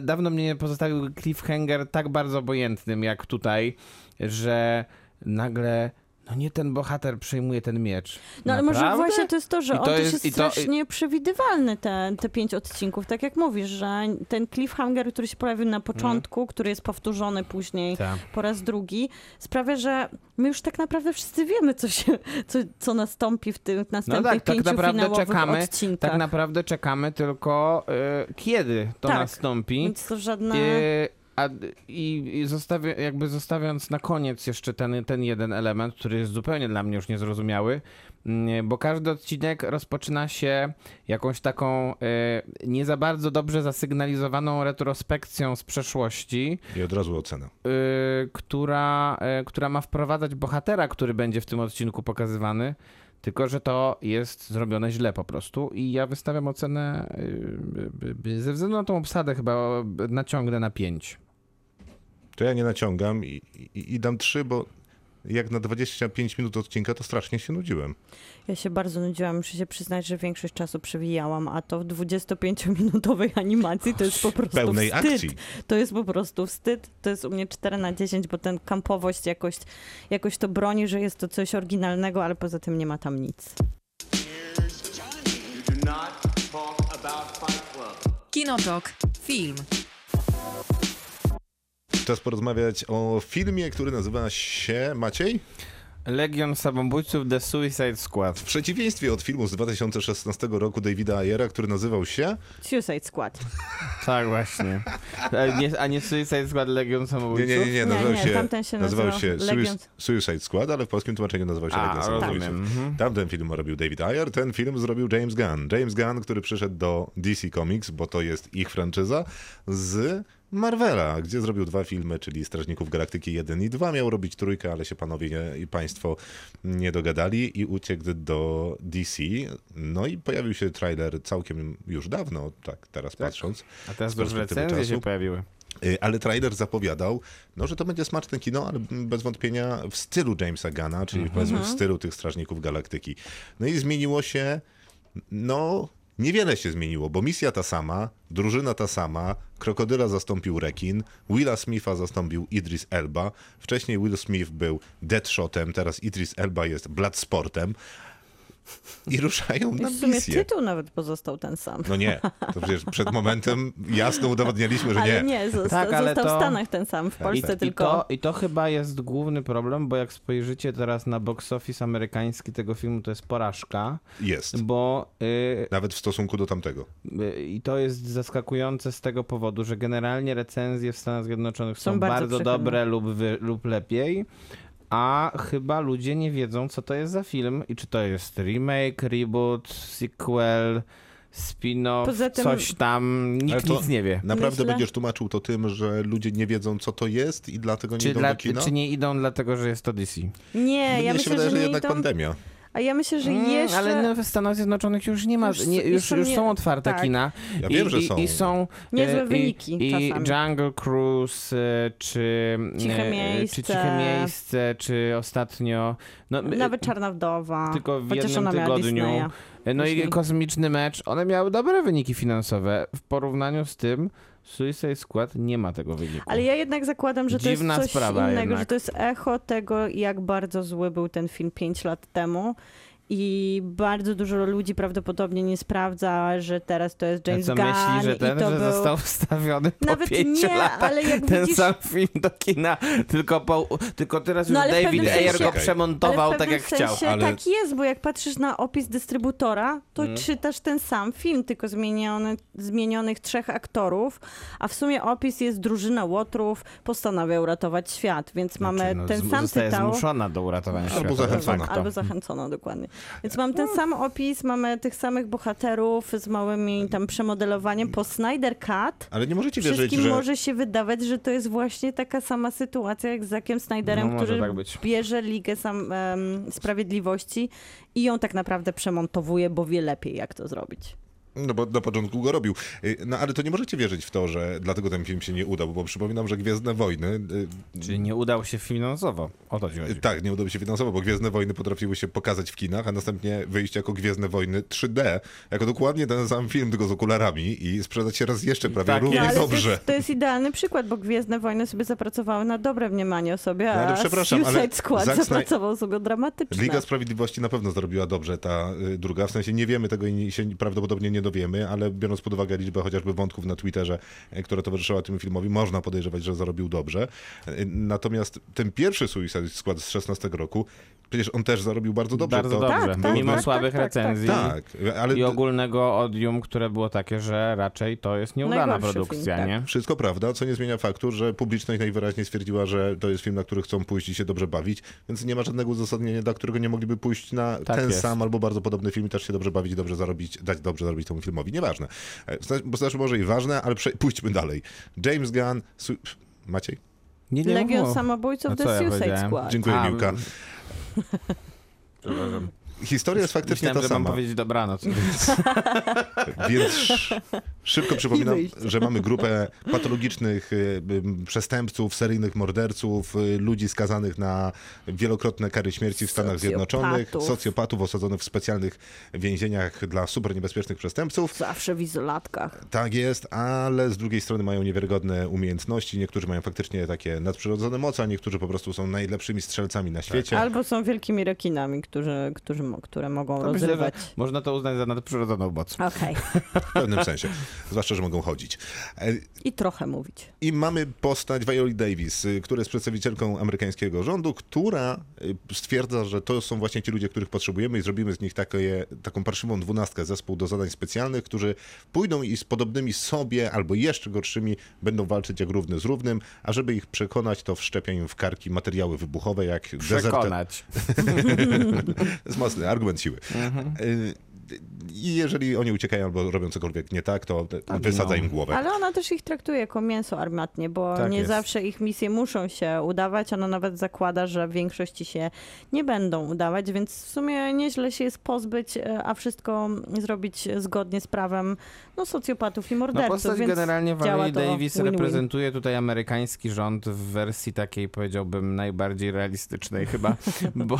dawno mnie nie pozostawił cliffhanger tak bardzo obojętnym jak tutaj, że nagle no nie ten bohater przejmuje ten miecz. No ale może Naprawdę? właśnie to jest to, że I to on też jest- jest i to- strasznie przewidywalny, te, te pięć odcinków. Tak jak mówisz, że ten cliffhanger, który się pojawił na początku, który jest powtórzony później Tak. po raz drugi, sprawia, że my już tak naprawdę wszyscy wiemy, co, się, co, co nastąpi w tych następnych tak, tak pięciu naprawdę finałowych czekamy, odcinkach. Tak naprawdę czekamy tylko y, kiedy to Tak. nastąpi. Więc to żadne... Y, a, i, zostawia, jakby zostawiając na koniec jeszcze ten, ten jeden element, który jest zupełnie dla mnie już niezrozumiały, mm, bo każdy odcinek rozpoczyna się jakąś taką y, nie za bardzo dobrze zasygnalizowaną retrospekcją z przeszłości, I od razu ocena. y, która, y, która ma wprowadzać bohatera, który będzie w tym odcinku pokazywany. Tylko, że to jest zrobione źle po prostu. I ja wystawiam ocenę ze względu na tą obsadę chyba naciągnę na 5. To ja nie naciągam i, i, i dam trzy, bo jak na 25 minut odcinka, to strasznie się nudziłem. Ja się bardzo nudziłam, muszę się przyznać, że większość czasu przewijałam, a to w 25-minutowej animacji to jest po prostu Pełnej wstyd. akcji. To jest po prostu wstyd. To jest u mnie 4 na 10, bo ten kampowość jakoś, jakoś to broni, że jest to coś oryginalnego, ale poza tym nie ma tam nic. Kinotok. Film. Czas porozmawiać o filmie, który nazywa się Maciej? Legion Samobójców The Suicide Squad. W przeciwieństwie od filmu z 2016 roku Davida Ayera, który nazywał się Suicide Squad. Tak, właśnie. A nie, a nie Suicide Squad Legion Nie, Samobójców? nie, nie, nie, nazywał nie, się, tamten się nazywał nazywał się Legion- Sui- Suicide Squad, ale w polskim tłumaczeniu nazywał się Legion A, Samobójców. rozumiem. Mhm. Tamten film robił David Ayer, ten film zrobił James Gunn. James Gunn, który przyszedł do DC Comics, bo to jest ich franczyza, z Marvela, gdzie zrobił dwa filmy, czyli Strażników Galaktyki 1 i 2. Miał robić trójkę, ale się panowie nie, i państwo nie dogadali i uciekł do DC. No i pojawił się trailer całkiem już dawno, tak teraz patrząc. A teraz już recenzje się pojawiły. Y, Ale trailer zapowiadał, no, że to będzie smaczne kino, ale bez wątpienia w stylu Jamesa Gana, czyli powiedzmy w stylu tych Strażników Galaktyki. No i zmieniło się, no niewiele się zmieniło, bo misja ta sama, drużyna ta sama, Krokodyla zastąpił Rekin, Willa Smitha zastąpił Idris Elba, wcześniej Will Smith był Deadshotem, teraz Idris Elba jest Bloodsportem i ruszają na w sumie misję. tytuł nawet pozostał ten sam. No nie, to przecież przed momentem jasno udowodniliśmy, że ale nie. nie, zosta- Tak, ale został to- w Stanach ten sam, w Polsce I, tylko. I to, I to chyba jest główny problem, bo jak spojrzycie teraz na box office amerykański tego filmu, to jest porażka, Jest. bo y, Nawet w stosunku do tamtego. y, i to jest zaskakujące z tego powodu, że generalnie recenzje w Stanach Zjednoczonych są, Są bardzo bardzo, dobre lub, wy, lub lepiej, a chyba ludzie nie wiedzą, co to jest za film i czy to jest remake, reboot, sequel, spin-off, tym- coś tam, nikt nic nie wie. Naprawdę Myślę- będziesz tłumaczył to tym, że ludzie nie wiedzą, co to jest i dlatego nie Czy, idą dla, do kina? czy nie idą dlatego, że jest to DC? Nie, Mnie ja się myślę, wydaje, że że nie jednak idą... pandemia. A ja myślę, że Mm, jeszcze... Ale no, w Stanach Zjednoczonych już nie ma, Już- nie, już już, są nie- są otwarte tak. kina. Ja I, wiem, że i, są. I są Niezłe e, wyniki I, i. Jungle Cruise, e, czy Ciche e, miejsce. czy Ciche Miejsce, czy ostatnio, no, e, Nawet Czarna Wdowa. tylko w Chociaż jednym tygodniu Disneya. No i później. kosmiczny mecz, one miały dobre wyniki finansowe w porównaniu z tym Suicide Squad nie ma tego wyniku. Ale ja jednak zakładam, że to Dziwna jest coś innego, jednak. że to jest echo tego, jak bardzo zły był ten film 5 lat temu. I bardzo dużo ludzi prawdopodobnie nie sprawdza, że teraz to jest James co Gunn myśli, że ten, i to że był... został wstawiony po Nawet pięciu nie, latach ale jak ten widzisz- sam film do kina, tylko, po, tylko teraz już No, ale w David Ayer sensie- go przemontował tak jak chciał. ale- Tak jest, bo jak patrzysz na opis dystrybutora, to Mhm. czytasz ten sam film, tylko zmieniony, zmienionych trzech aktorów, a w sumie opis jest drużyna Łotrów, postanawia uratować świat, więc mamy Znaczy, no, ten sam zostaje tytuł. zmuszona do uratowania Albo świata. zachęcona. Tak, albo zachęcono, dokładnie. Więc mam ten sam opis, mamy tych samych bohaterów z małymi tam przemodelowaniem po Snyder Cut. Ale nie możecie wierzyć, Wszystkim że... może się wydawać, że to jest właśnie taka sama sytuacja jak z Zackiem Snyderem, No, który tak być. bierze Ligę sam, em, Sprawiedliwości i ją tak naprawdę przemontowuje, bo wie lepiej, jak to zrobić. No bo na początku go robił. Y, No ale to nie możecie wierzyć w to, że dlatego ten film się nie udał, bo przypominam, że Gwiezdne Wojny... y, Czyli nie udał się finansowo. O to chodzi. Tak, nie udało się finansowo, bo Gwiezdne Wojny potrafiły się pokazać w kinach, a następnie wyjść jako Gwiezdne Wojny 3D, jako dokładnie ten sam film, tylko z okularami i sprzedać się raz jeszcze prawie tak równie No, ale to dobrze. jest, to jest idealny przykład, bo Gwiezdne Wojny sobie zapracowały na dobre mniemanie o sobie, No, ale a przepraszam, ale Suicide Squad Zack zapracował sobie dramatyczne. Liga Sprawiedliwości na pewno zrobiła dobrze ta y, druga, w sensie nie wiemy tego i się prawdopodobnie nie dowiemy, ale biorąc pod uwagę liczbę chociażby wątków na Twitterze, y, która towarzyszyła temu filmowi, można podejrzewać, że zarobił dobrze. Y, Natomiast ten pierwszy Suicide Squad z 16 roku, przecież on też zarobił bardzo dobrze. Bardzo to, dobrze. Tak, tak, Mimo tak, słabych tak, tak, tak. recenzji Tak, ale i ogólnego odium, które było takie, że raczej to jest nieudana Najgorszy produkcja, film, tak. nie? Wszystko prawda, co nie zmienia faktu, że publiczność najwyraźniej stwierdziła, że to jest film, na który chcą pójść i się dobrze bawić, więc nie ma żadnego uzasadnienia, dla którego nie mogliby pójść na Tak ten jest. sam albo bardzo podobny film i też się dobrze bawić i dobrze zarobić, dać dobrze zarobić temu filmowi. Nieważne. E, zna- Bo znaczy może i ważne, ale prze- pójdźmy dalej. James Gunn... Su- Maciej? Nie, nie Legion. Samobójców A The ja Suicide? Squad. Dziękuję, A, Miłka. Przepraszam. Historia jest faktycznie Myślałem, ta że mam sama. powiedzieć dobranoc. Więc... Więc sz- szybko przypominam, że mamy grupę patologicznych y, y, przestępców, seryjnych morderców, y, ludzi skazanych na wielokrotne kary śmierci w Stanach Zjednoczonych, Socjopatów. osadzonych w specjalnych więzieniach dla super niebezpiecznych przestępców. Zawsze w izolatkach. Tak jest, ale z drugiej strony mają niewiarygodne umiejętności. Niektórzy mają faktycznie takie nadprzyrodzone moce, a niektórzy po prostu są najlepszymi strzelcami na świecie. Albo są wielkimi rekinami, którzy, którzy, które mogą To myślę, rozrywać. można to uznać za nadprzyrodzoną moc. Okej. W pewnym sensie. Zwłaszcza, że mogą chodzić. E, I trochę mówić. I mamy postać Violi Davis, y, która jest przedstawicielką amerykańskiego rządu, która y, stwierdza, że to są właśnie ci ludzie, których potrzebujemy i zrobimy z nich takie, taką parszywą dwunastkę, zespół do zadań specjalnych, którzy pójdą i z podobnymi sobie albo jeszcze gorszymi będą walczyć jak równy z równym, a żeby ich przekonać, to wszczepia im w karki materiały wybuchowe, jak. Przekonać. To mocny argument siły. Y, I jeżeli oni uciekają albo robią cokolwiek nie tak, to wysadza im głowę. Ale ona też ich traktuje jako mięso armatnie, bo Tak nie jest. zawsze ich misje muszą się udawać. Ona nawet zakłada, że w większości się nie będą udawać, więc w sumie nieźle się jest pozbyć, e, a wszystko zrobić zgodnie z prawem no, socjopatów i No morderców. postać więc generalnie Valerie Davis win-win. reprezentuje tutaj amerykański rząd w wersji takiej powiedziałbym najbardziej realistycznej chyba, bo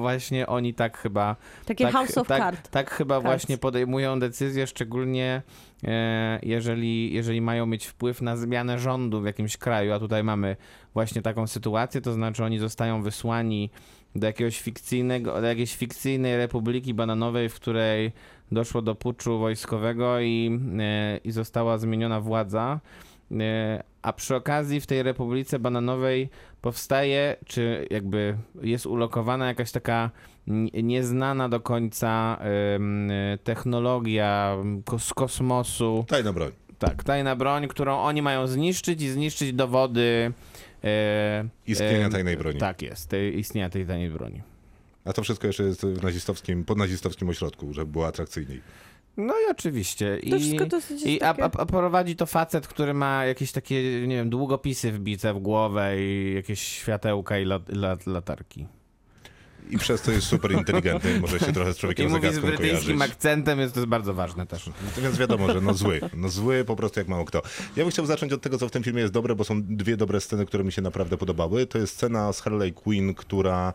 właśnie oni tak chyba Takie tak, House of tak, Cards. tak chyba Cards. właśnie podejmują decyzje, szczególnie e, jeżeli, jeżeli mają mieć wpływ na zmianę rządu w jakimś kraju, a tutaj mamy właśnie taką sytuację, to znaczy oni zostają wysłani do jakiegoś fikcyjnego, do jakiejś fikcyjnej republiki bananowej, w której doszło do puczu wojskowego i, e, i została zmieniona władza. A przy okazji w tej Republice Bananowej powstaje, czy jakby jest ulokowana jakaś taka nieznana do końca technologia z kosmosu. Tajna broń. Tak, tajna broń, którą oni mają zniszczyć i zniszczyć dowody e, Istnienia tajnej broni. Tak jest, tej, istnienia tej tajnej broni. A to wszystko jeszcze jest w nazistowskim, pod nazistowskim ośrodku, żeby było atrakcyjniej. No i oczywiście. To I, wszystko dosyć i a, takie... a, a prowadzi to facet, który ma jakieś takie, nie wiem, długopisy wbite w głowę i jakieś światełka i lat, lat, latarki. I przez to jest super inteligentny i może się trochę z I człowiekiem mówi z zagadką brytyjskim kojarzyć. akcentem, jest to jest bardzo ważne też. Więc wiadomo, że no zły. No zły po prostu jak mało kto. Ja bym chciał zacząć od tego, co w tym filmie jest dobre, bo są dwie dobre sceny, które mi się naprawdę podobały. To jest scena z Harley Quinn, która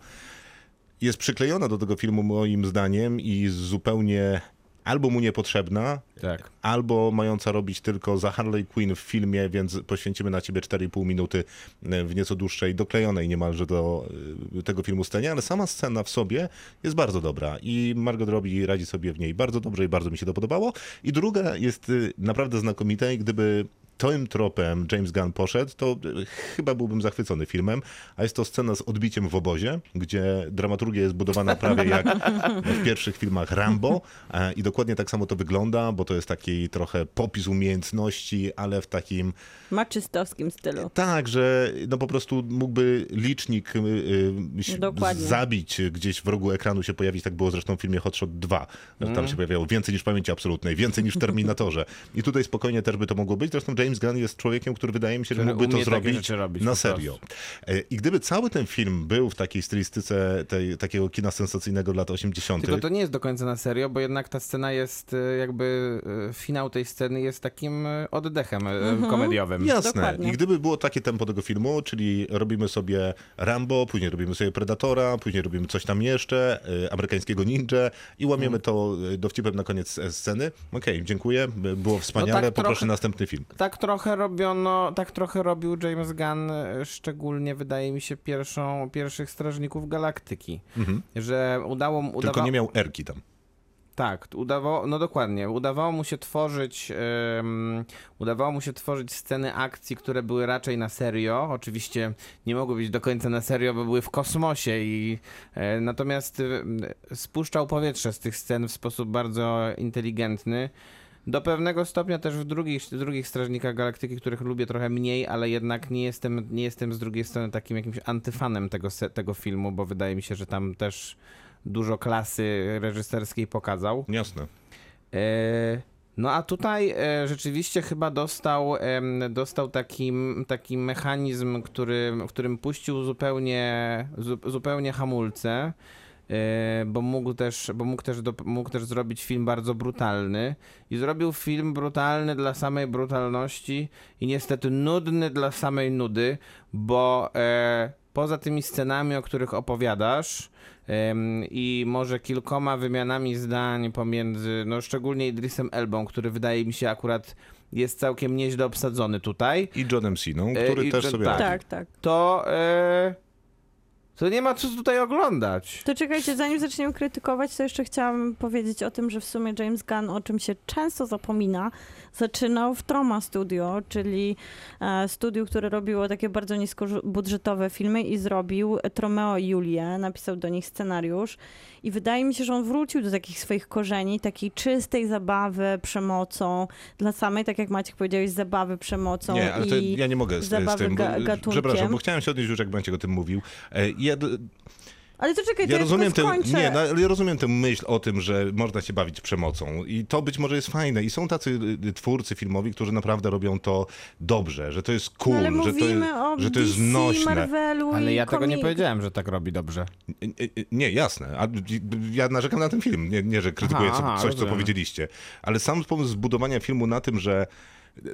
jest przyklejona do tego filmu moim zdaniem i zupełnie albo mu niepotrzebna, Tak. albo mająca robić tylko za Harley Quinn w filmie, więc poświęcimy na ciebie 4,5 minuty e, w nieco dłuższej, doklejonej niemalże do e, tego filmu scenie, ale sama scena w sobie jest bardzo dobra i Margot Robbie radzi sobie w niej bardzo dobrze i bardzo mi się to podobało. I druga jest e, naprawdę znakomita i gdyby tym tropem James Gunn poszedł, to e, chyba byłbym zachwycony filmem, a jest to scena z odbiciem w obozie, gdzie dramaturgia jest budowana prawie jak w pierwszych filmach Rambo e, i dokładnie tak samo to wygląda, bo to jest taki trochę popis umiejętności, ale w takim Maczystowskim stylu. tak, że no po prostu mógłby licznik y, y, Dokładnie. zabić gdzieś w rogu ekranu się pojawić, tak było zresztą w filmie Hot Shot 2, że tam się pojawiało więcej niż pamięci absolutnej, więcej niż w Terminatorze. I tutaj spokojnie też by to mogło być, zresztą James Gunn jest człowiekiem, który wydaje mi się, że mógłby to zrobić na serio. E, I gdyby cały ten film był w takiej stylistyce tej, takiego kina sensacyjnego lat 80., Tylko to nie jest do końca na serio, bo jednak ta scena jest e, jakby, e, finał tej sceny jest takim oddechem e, komediowym. Jasne. Dokładnie. I gdyby było takie tempo tego filmu, czyli robimy sobie Rambo, później robimy sobie Predatora, później robimy coś tam jeszcze, amerykańskiego ninja i łamiemy to y, dowcipem na koniec sceny. Okej, dziękuję, by- było wspaniale, tak poproszę trochę- następny film. Tak trochę robiono, tak trochę robił James Gunn, e, szczególnie wydaje mi się pierwszą, pierwszych Strażników Galaktyki, że udało mu... Mhm. Tylko udawa- nie miał Erki tam. Tak, udawało, no dokładnie, udawało mu się tworzyć, em, udawało mu się tworzyć sceny akcji, które były raczej na serio. Oczywiście nie mogły być do końca na serio, bo były w kosmosie i e, natomiast e, spuszczał powietrze z tych scen w sposób bardzo inteligentny. Do pewnego stopnia też w drugich, drugich Strażnikach Galaktyki, których lubię trochę mniej, ale jednak nie jestem, nie jestem z drugiej strony takim jakimś antyfanem tego, tego filmu, bo wydaje mi się, że tam też dużo klasy reżyserskiej pokazał. Jasne. E, No a tutaj e, rzeczywiście chyba dostał, em, dostał taki, taki mechanizm, który, którym puścił zupełnie, zu, zupełnie hamulce, e, bo mógł też, bo mógł też, do, mógł też zrobić film bardzo brutalny i zrobił film brutalny dla samej brutalności i niestety nudny dla samej nudy, bo e, poza tymi scenami, o których opowiadasz, em, i może kilkoma wymianami zdań pomiędzy, no szczególnie Idrisem Elbą, który wydaje mi się akurat jest całkiem nieźle obsadzony tutaj, I Johnem Siną, E, który i też John- sobie tak. radzi. Tak, tak. to, e, to nie ma co tutaj oglądać. To czekajcie, zanim zaczniemy krytykować, to jeszcze chciałam powiedzieć o tym, że w sumie James Gunn, o czym się często zapomina, zaczynał w Troma Studio, czyli e, studiu, które robiło takie bardzo niskobudżetowe filmy i zrobił Tromeo i Julię, napisał do nich scenariusz i wydaje mi się, że on wrócił do takich swoich korzeni, takiej czystej zabawy przemocą, dla samej, tak jak Maciek powiedziałeś, zabawy przemocą Nie, ale to i ja nie mogę z, z tym, bo, ga- gatunkiem. przepraszam, bo chciałem się odnieść już, jak Maciek o tym mówił. E, Ja, Ale to czekaj, to Ja ja rozumiem, skończę. nie, no, ale ja rozumiem tę myśl o tym, że można się bawić przemocą i to być może jest fajne i są tacy y, twórcy filmowi, którzy naprawdę robią to dobrze, że to jest cool, No, ale że, to jest, że to jest nośne. Marvelu Ale i ja tego nie komik- powiedziałem, że tak robi dobrze. Y, y, Nie, jasne. A ja narzekam na ten film. Nie, nie że krytykuję Aha, co- aha, coś, co rozumiem. powiedzieliście. Ale sam pomysł zbudowania filmu na tym, że,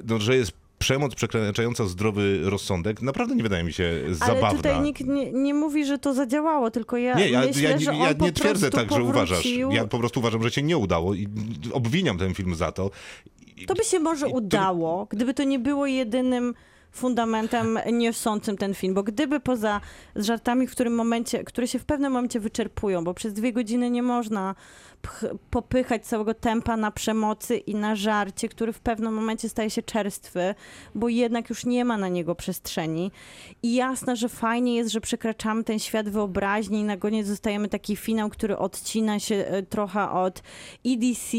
no, że jest przemoc przekraczająca zdrowy rozsądek, naprawdę nie wydaje mi się Ale zabawna. tutaj nikt nie, nie mówi, że to zadziałało, tylko ja Nie, ja, myślę, ja, że ja, on ja nie twierdzę tak, że uważasz. powrócił- Ja po prostu uważam, że się nie udało i obwiniam ten film za to. I- To by się może I to- udało, gdyby to nie było jedynym fundamentem niosącym ten film, bo gdyby poza żartami, w którym momencie, które się w pewnym momencie wyczerpują, bo przez dwie godziny nie można popychać całego tempa na przemocy i na żarcie, który w pewnym momencie staje się czerstwy, bo jednak już nie ma na niego przestrzeni. I jasne, że fajnie jest, że przekraczamy ten świat wyobraźni i na koniec zostajemy taki finał, który odcina się e, trochę od i DC,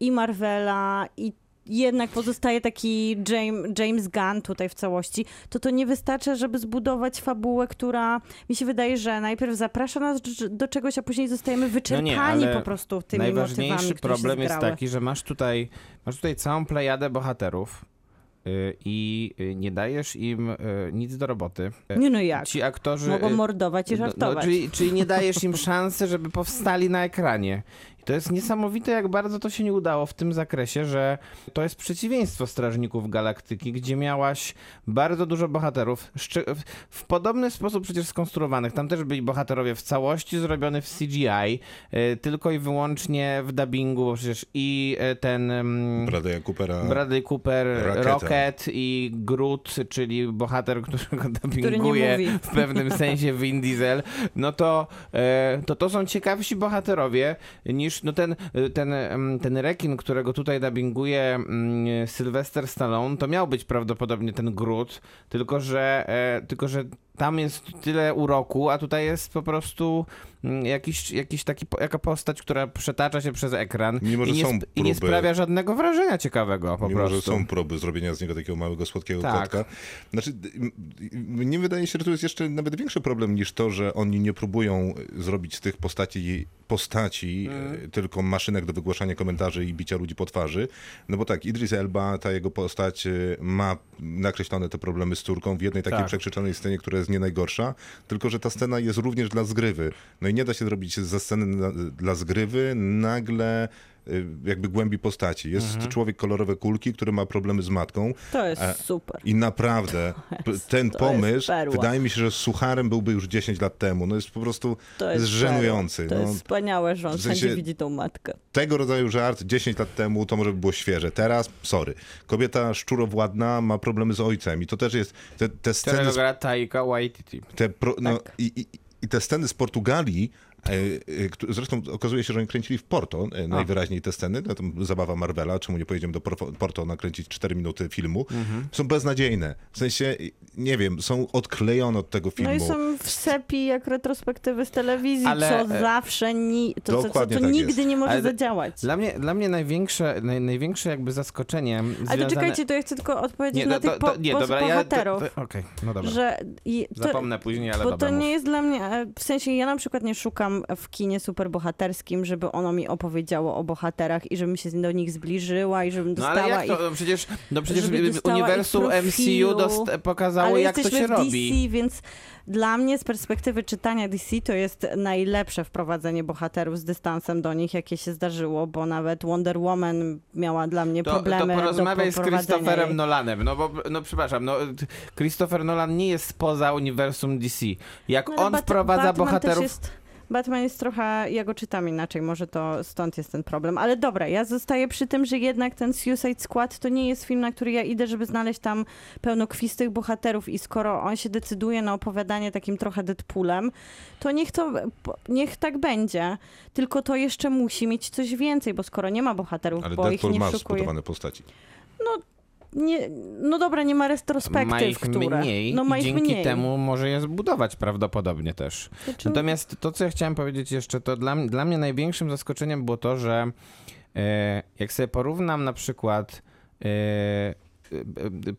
i Marvela, i jednak pozostaje taki James, James Gunn tutaj w całości, to to nie wystarcza, żeby zbudować fabułę, która mi się wydaje, że najpierw zaprasza nas do- czegoś, a później zostajemy wyczerpani No ale po prostu tymi Najważniejszy problem jest taki, że masz tutaj, masz tutaj całą plejadę bohaterów y, i y, nie dajesz im y, nic do roboty. Nie no jak? Ci aktorzy... Mogą mordować i no- żartować. No, czyli, czyli nie dajesz im szansy, żeby powstali na ekranie. I to jest niesamowite, jak bardzo to się nie udało w tym zakresie, że to jest przeciwieństwo Strażników Galaktyki, gdzie miałaś bardzo dużo bohaterów w- podobny sposób przecież skonstruowanych. Tam też byli bohaterowie w całości zrobiony w CGI, y, tylko i wyłącznie w dubbingu, bo przecież i y, ten... ym, Bradley Coopera. Bradley Cooper. Rocket i Groot, czyli bohater, którego dubbinguje mówi. w pewnym sensie Vin Diesel, no to, e, to to są ciekawsi bohaterowie niż no ten, ten, em, ten rekin, którego tutaj dubbinguje mm, Sylvester Stallone, to miał być prawdopodobnie ten Groot, tylko że, e, tylko że tam jest tyle uroku, a tutaj jest po prostu mm, jakiś, jakiś taki, jaka postać, która przetacza się przez ekran Mimo, i, nie, i nie sprawia żadnego wrażenia ciekawego po Mimo, prostu. że są próby zrobienia z niego takiego małego, słodkiego Tak. kotka. Znaczy, mnie wydaje się, że tu jest jeszcze nawet większy problem niż to, że oni nie próbują zrobić z tych postaci postaci, Mm. e, tylko maszynek do wygłaszania komentarzy i bicia ludzi po twarzy. No bo tak, Idris Elba, ta jego postać e, ma nakreślone te problemy z córką w jednej takiej Tak. przekrzyczonej scenie, która jest nie najgorsza, tylko że ta scena jest również dla zgrywy. No i nie da się zrobić ze sceny dla zgrywy nagle jakby głębi postaci. Jest Mhm. człowiek kolorowe kulki, który ma problemy z matką To jest super. i naprawdę jest- ten pomysł, wydaje mi się, że z Sucharem byłby już 10 lat temu. No jest po prostu To jest żenujący. To No, jest wspaniałe, że on w sensie- widzi tą matkę. tego rodzaju żart 10 lat temu to może by było świeże. Teraz, sorry. Kobieta szczurowładna ma problemy z ojcem i to też jest te, te sceny Którego z gra Taika Waititi. te pro, no, Tak. i, i, I te sceny z Portugalii, zresztą okazuje się, że oni kręcili w Porto e, najwyraźniej te sceny, no, to zabawa Marvela, czemu nie pojedziemy do Por- Porto nakręcić 4 minuty filmu, Mhm. są beznadziejne. W sensie, nie wiem, są odklejone od tego filmu. No i są w sepi jak retrospektywy z telewizji, Ale- co zawsze ni- to, co, co, co tak nigdy jest. nie może Ale- zadziałać. Dla mnie, dla mnie największe, naj, największe jakby zaskoczenie Ale to czekajcie, to ja chcę tylko odpowiedzieć nie, na to, tych to, po, to, nie, po, dobra, ja... bohaterów. to- Okej, no dobra. że i to, Zapomnę później, ale bo dobra, to nie mów. jest dla mnie, e, w sensie ja na przykład nie szukam w kinie superbohaterskim, żeby ono mi opowiedziało o bohaterach i żebym się do nich zbliżyła i żebym No dostała ale jak to, no przecież, no przecież uniwersum. MCU dost, pokazało, Ale jak to się w robi. DC, więc dla mnie z perspektywy czytania DC to jest najlepsze wprowadzenie bohaterów z dystansem do nich, jakie się zdarzyło, bo nawet Wonder Woman miała dla mnie To, to problemy porozmawiaj do z Christopherem jej. Nolanem, no bo, no przepraszam, no Christopher Nolan nie jest spoza uniwersum DC. Jak No, on Bat- wprowadza Batman bohaterów... Batman jest trochę, ja go czytam inaczej, może to stąd jest ten problem. Ale dobra, ja zostaję przy tym, że jednak ten Suicide Squad to nie jest film, na który ja idę, żeby znaleźć tam pełnokwistych bohaterów i skoro on się decyduje na opowiadanie takim trochę Deadpoolem, to niech to, niech tak będzie. Tylko to jeszcze musi mieć coś więcej, bo skoro nie ma bohaterów, Ale bo ich Deadpool nie ma szukuje... postaci. Nie, no dobra, nie ma Ma retrospektyw, ich które... mniej no ma ich dzięki mniej. temu może je zbudować prawdopodobnie też. Znaczy, Natomiast to, co ja chciałem powiedzieć jeszcze, to dla, dla mnie największym zaskoczeniem było to, że e, jak sobie porównam na przykład e, e,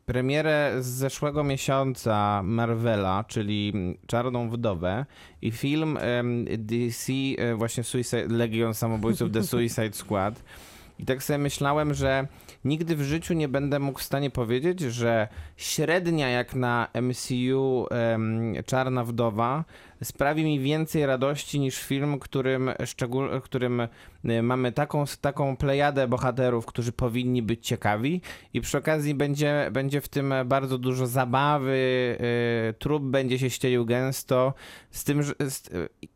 premierę z zeszłego miesiąca Marvela, czyli Czarną Wdowę i film DC, e, właśnie Suicide, Legion Samobójców The Suicide Squad i tak sobie myślałem, że nigdy w życiu nie będę mógł w stanie powiedzieć, że średnia jak na MCU Czarna Wdowa sprawi mi więcej radości niż film, którym, szczegól, którym y, mamy taką, taką plejadę bohaterów, którzy powinni być ciekawi i przy okazji będzie, będzie w tym bardzo dużo zabawy, y, trup będzie się ścielił gęsto, z tym, że, z,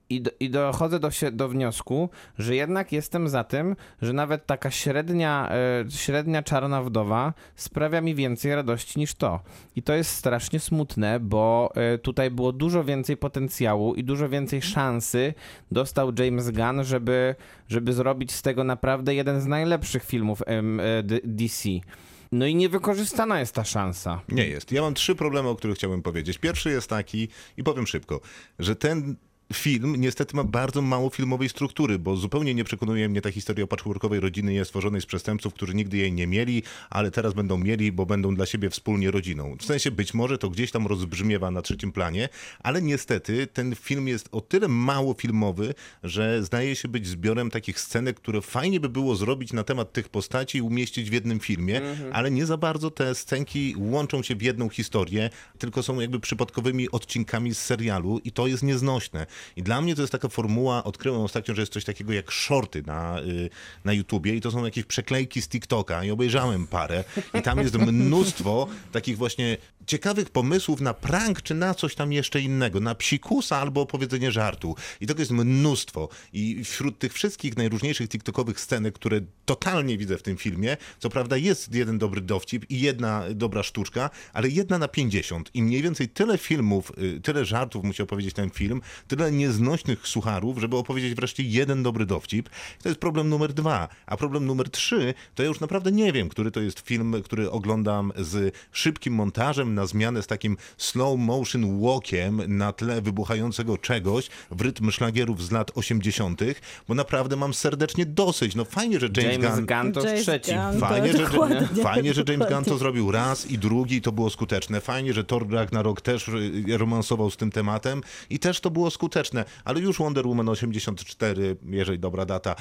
i, do- i dochodzę do, się, do wniosku, że jednak jestem za tym, że nawet taka średnia, e, średnia czarna wdowa sprawia mi więcej radości niż to. I to jest strasznie smutne, bo e, tutaj było dużo więcej potencjału i dużo więcej szansy dostał James Gunn, żeby, żeby zrobić z tego naprawdę jeden z najlepszych filmów e, DC. No i niewykorzystana jest ta szansa. Nie jest. Ja mam trzy problemy, o których chciałbym powiedzieć. Pierwszy jest taki, i powiem szybko, że ten film niestety ma bardzo mało filmowej struktury, bo zupełnie nie przekonuje mnie ta historia o patchworkowej rodziny stworzonej z przestępców, którzy nigdy jej nie mieli, ale teraz będą mieli, bo będą dla siebie wspólnie rodziną. W sensie być może to gdzieś tam rozbrzmiewa na trzecim planie, ale niestety ten film jest o tyle mało filmowy, że zdaje się być zbiorem takich scenek, które fajnie by było zrobić na temat tych postaci i umieścić w jednym filmie, ale nie za bardzo te scenki łączą się w jedną historię, tylko są jakby przypadkowymi odcinkami z serialu i to jest nieznośne. I dla mnie to jest taka formuła, odkryłem ostatnio, że jest coś takiego jak shorty na, y, na YouTubie i to są jakieś przeklejki z TikToka. I obejrzałem parę i tam jest mnóstwo takich właśnie ciekawych pomysłów na prank czy na coś tam jeszcze innego, na psikusa albo opowiedzenie żartu. I tego jest mnóstwo. I wśród tych wszystkich najróżniejszych TikTokowych scenek, które totalnie widzę w tym filmie, co prawda jest jeden dobry dowcip i jedna dobra sztuczka, ale jedna na 50. I mniej więcej tyle filmów, y, tyle żartów musi opowiedzieć ten film, tyle nieznośnych sucharów, żeby opowiedzieć wreszcie jeden dobry dowcip. To jest problem numer dwa. A problem numer trzy, to ja już naprawdę nie wiem, który to jest film, który oglądam z szybkim montażem na zmianę z takim slow motion walkiem na tle wybuchającego czegoś w rytm szlagierów z lat 80., bo naprawdę mam serdecznie dosyć. No fajnie, że James, James Gunn Gunn to James trzeci. Gunn. to Fajnie że, dokładnie, fajnie, że James Gunn to zrobił raz i drugi, to było skuteczne. Fajnie, że Thor Ragnarok też y, romansował z tym tematem i też to było skuteczne. Ale już Wonder Woman 84, jeżeli dobra data,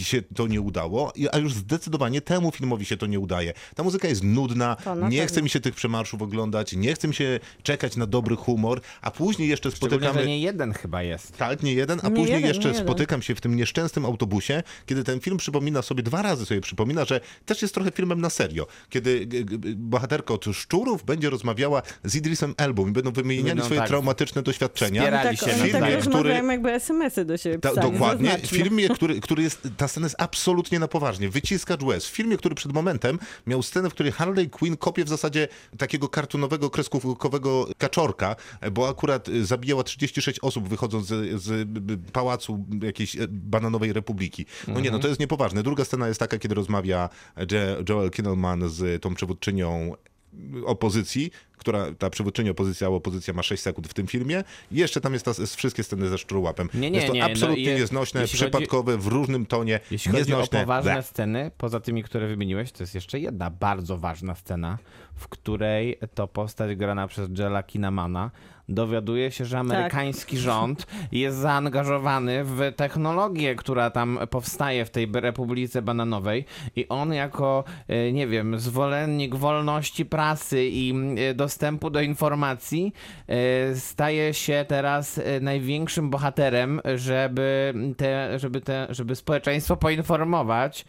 y, się to nie udało, I- a już zdecydowanie temu filmowi się to nie udaje. Ta muzyka jest nudna, nie chce mi się tych przemarszów oglądać, nie chce mi się czekać na dobry humor, a później jeszcze spotykamy... że nie jeden chyba jest. Tak, nie jeden, a Nie później jeden, jeszcze nie jeden. spotykam się w tym nieszczęsnym autobusie, kiedy ten film przypomina sobie, dwa razy sobie przypomina, że też jest trochę filmem na serio. Kiedy bohaterka od szczurów będzie rozmawiała z Idrisem Elbą i będą wymieniali Będą swoje tak traumatyczne doświadczenia. wspierali Tak, się filmie, tak nawzajem. rozmawiają, który- jakby SMS-y do siebie Ta, pisali. dokładnie. W filmie, który, który jest, ta scena jest absolutnie na poważnie. Wyciskacz łez. W filmie, który przed momentem miał scenę, w której Harley Quinn kopie w zasadzie takiego kartunowego, kreskówkowego kaczorka, bo akurat y, zabijała 36 osób wychodząc z, z b- b- pałacu jakiejś e, bananowej republiki. No nie, no to jest niepoważne. Druga scena jest taka, kiedy rozmawia Joel Kinnaman z tą przewodczynią opozycji, która, ta przywódczyni opozycja, opozycja ma 6 sekund w tym filmie. I jeszcze tam jest ta, wszystkie sceny ze szczurłapem. Nie, nie, jest to nie, no absolutnie je- nieznośne, jeśli chodzi- przypadkowe, w różnym tonie, Jeśli chodzi o nieznośne. poważne Ble. sceny, poza tymi, które wymieniłeś, to jest jeszcze jedna bardzo ważna scena, w której to postać grana przez Jela Kinamana dowiaduje się, że amerykański rząd jest zaangażowany w technologię, która tam powstaje w tej Republice Bananowej i on jako, e, nie wiem, zwolennik wolności prasy i e, dostępu do informacji e, staje się teraz największym bohaterem, żeby, te, żeby, te, żeby społeczeństwo poinformować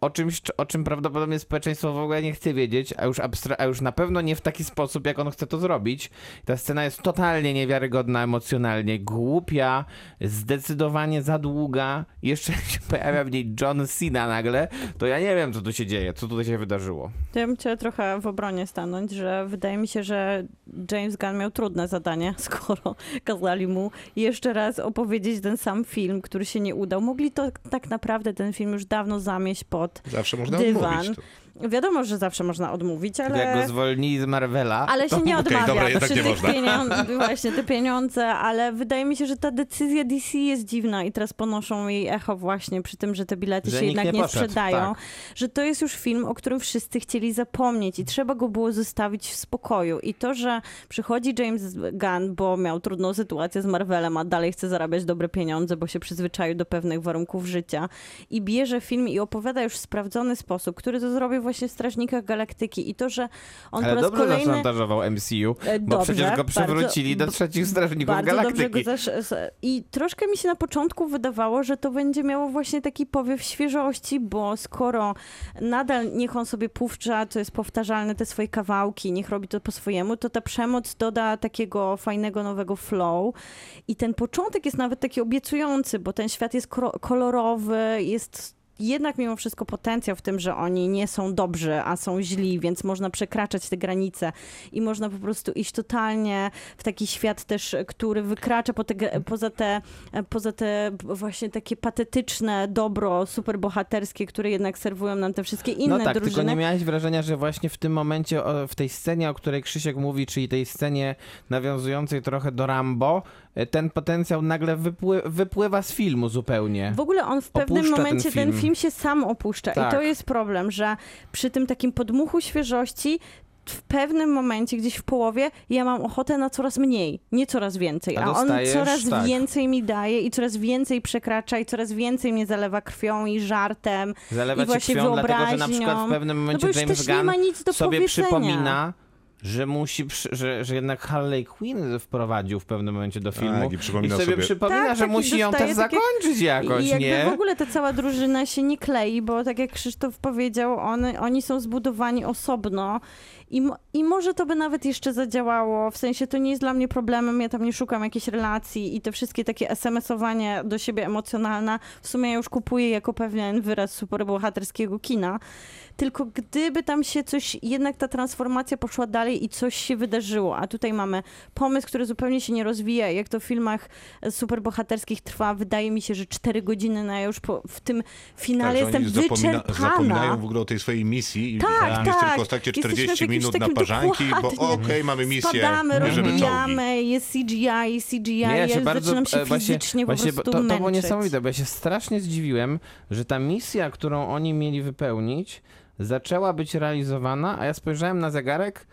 o czymś, o czym prawdopodobnie społeczeństwo w ogóle nie chce wiedzieć, a już, abstra- a już na pewno nie w taki sposób, jak on chce to zrobić. Ta scena jest totalnie niewiarygodna emocjonalnie, głupia, zdecydowanie za długa. Jeszcze się pojawia w niej John Cena nagle, to ja nie wiem, co tu się dzieje, co tutaj się wydarzyło. To ja bym chciała trochę w obronie stanąć, że wydaje mi się, że James Gunn miał trudne zadanie, skoro kazali mu jeszcze raz opowiedzieć ten sam film, który się nie udał. Mogli to tak naprawdę ten film już dawno zamieść pod Zawsze można dywan. odmówić. To. Wiadomo, że zawsze można odmówić, Tak Jak go ale... zwolnili z Marvela, Ale się To- nie odmawia dobra, jednak przy nie można. pieniądze, właśnie te pieniądze, ale wydaje mi się, że ta decyzja DC jest dziwna i teraz ponoszą jej echo właśnie przy tym, że te bilety Że się jednak nie nie, poszedł, sprzedają, tak. że to jest już film, o którym wszyscy chcieli zapomnieć i trzeba go było zostawić w spokoju. I to, że przychodzi James Gunn, bo miał trudną sytuację z Marvelem, a dalej chce zarabiać dobre pieniądze, bo się przyzwyczaił do pewnych warunków życia i bierze film i opowiada już w sprawdzony sposób, który to zrobił właśnie w Strażnikach Galaktyki i to, że on po ale raz dobrze kolejny... zaszantażował MCU, E, bo dobrze, przecież go przewrócili bardzo- do trzecich strażników Bardzo dobrze galaktyki. go zasz... I troszkę mi się na początku wydawało, że to będzie miało właśnie taki powiew świeżości, bo skoro nadal niech on sobie puszcza, to jest powtarzalne, te swoje kawałki, niech robi to po swojemu, to ta przemoc doda takiego fajnego nowego flow. I ten początek jest nawet taki obiecujący, bo ten świat jest kolorowy, jest jednak mimo wszystko potencjał w tym, że oni nie są dobrzy, a są źli, więc można przekraczać te granice i można po prostu iść totalnie w taki świat też, który wykracza po te, poza, te, poza te właśnie takie patetyczne dobro superbohaterskie, które jednak serwują nam te wszystkie inne no tak, drużyny. tylko nie miałeś wrażenia, że właśnie w tym momencie, w tej scenie, o której Krzysiek mówi, czyli tej scenie nawiązującej trochę do Rambo, ten potencjał nagle wypły, wypływa z filmu zupełnie. W ogóle on w pewnym Opuszcza ten momencie ten film. Film. się sam opuszcza Tak. i to jest problem, że przy tym takim podmuchu świeżości w pewnym momencie, gdzieś w połowie, ja mam ochotę na coraz mniej, nie coraz więcej. A A, on coraz tak. więcej mi daje i coraz więcej przekracza i coraz więcej mnie zalewa krwią i żartem. Zalewa i właśnie krwią, dlatego że na przykład w wyobraźnią. pewnym No momencie już James też nie Gunn ma nic do sobie przypomina, że musi, że, że jednak Harley Quinn wprowadził w pewnym momencie do filmu Tak, i przypomina sobie, sobie- przypomina, Tak, że tak, i musi ją też takie- zakończyć jakoś, I jakby nie? w ogóle ta cała drużyna się nie klei, bo tak jak Krzysztof powiedział, one, oni są zbudowani osobno i, i może to by nawet jeszcze zadziałało, w sensie to nie jest dla mnie problemem, ja tam nie szukam jakiejś relacji i te wszystkie takie SMS-owanie do siebie emocjonalne, w sumie ja już kupuję jako pewien wyraz superbohaterskiego kina, tylko gdyby tam się coś, jednak ta transformacja poszła dalej i coś się wydarzyło, a tutaj mamy pomysł, który zupełnie się nie rozwija, jak to w filmach e, superbohaterskich trwa, wydaje mi się, że 4 godziny, no ja już po, w tym finale Tak, jestem zapomina, wyczerpana. zapominają w ogóle o tej swojej misji i Tak, tak. tylko ostatnie Jesteśmy 40 w jakimś minut na parzanki, bo okej, mamy misję, Spadamy, rozbijamy, jest CGI, CGI, Nie, ja się już bardzo, zaczynam się właśnie, fizycznie właśnie, po prostu to, to było niesamowite, bo ja się strasznie zdziwiłem, że ta misja, którą oni mieli wypełnić, zaczęła być realizowana, a ja spojrzałem na zegarek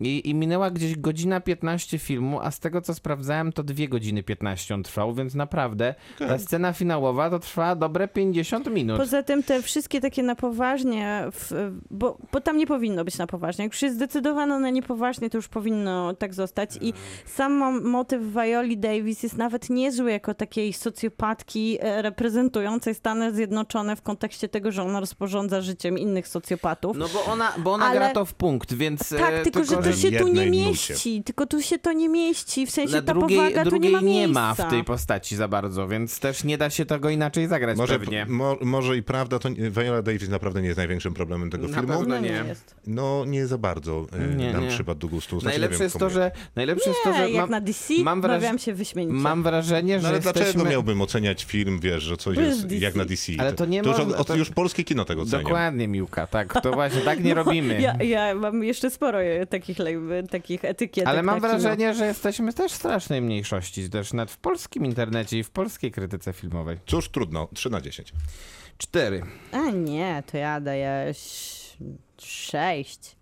i, i minęła gdzieś godzina 15 filmu, a z tego co sprawdzałem, to 2 godziny 15 on trwał, więc naprawdę ta scena finałowa to trwa dobre 50 minut. Poza tym te wszystkie takie na poważnie, w, bo, bo tam nie powinno być na poważnie. Jak już jest zdecydowano na niepoważnie, to już powinno tak zostać. I sam mo- motyw Violi Davis jest nawet niezły jako takiej socjopatki e, reprezentującej Stany Zjednoczone w kontekście tego, że ona rozporządza życiem innych socjopatów. No bo ona, bo ona Ale- gra to w punkt, więc... tak, e, tylko, że to się tu nie jednej nucie. mieści. Tylko tu się to nie mieści. W sensie na ta drugiej, powaga tu drugiej nie ma nie miejsca. ma w tej postaci za bardzo, więc też nie da się tego inaczej zagrać Może, pewnie. mo, może i prawda, to nie- Viola Davis naprawdę nie jest największym problemem tego Na filmu. pewno No nie nie. No nie za bardzo e, Nie, nam nie. przypadł do gustu. Znaczy, nie Najlepsze wiem, jest to, że najlepsze jest to, Nie, że jak mam, na DC mam wraż- bawiam się wyśmienicie. mam wrażenie, że No ale jesteśmy... dlaczego miałbym oceniać film, wiesz, że coś To jest jak na DC? Ale to nie już, można, od- to- już polskie kino tego ocenia. Dokładnie, Miłka, tak, to właśnie tak nie robimy. No, Ja, ja mam jeszcze sporo e, takich, lej- takich etykietek. Ale mam kino. wrażenie, że jesteśmy też w strasznej mniejszości, też nawet w polskim internecie i w polskiej krytyce filmowej. Cóż, trudno, 3 na 10. Cztery. A nie, to ja daję ś- sześć.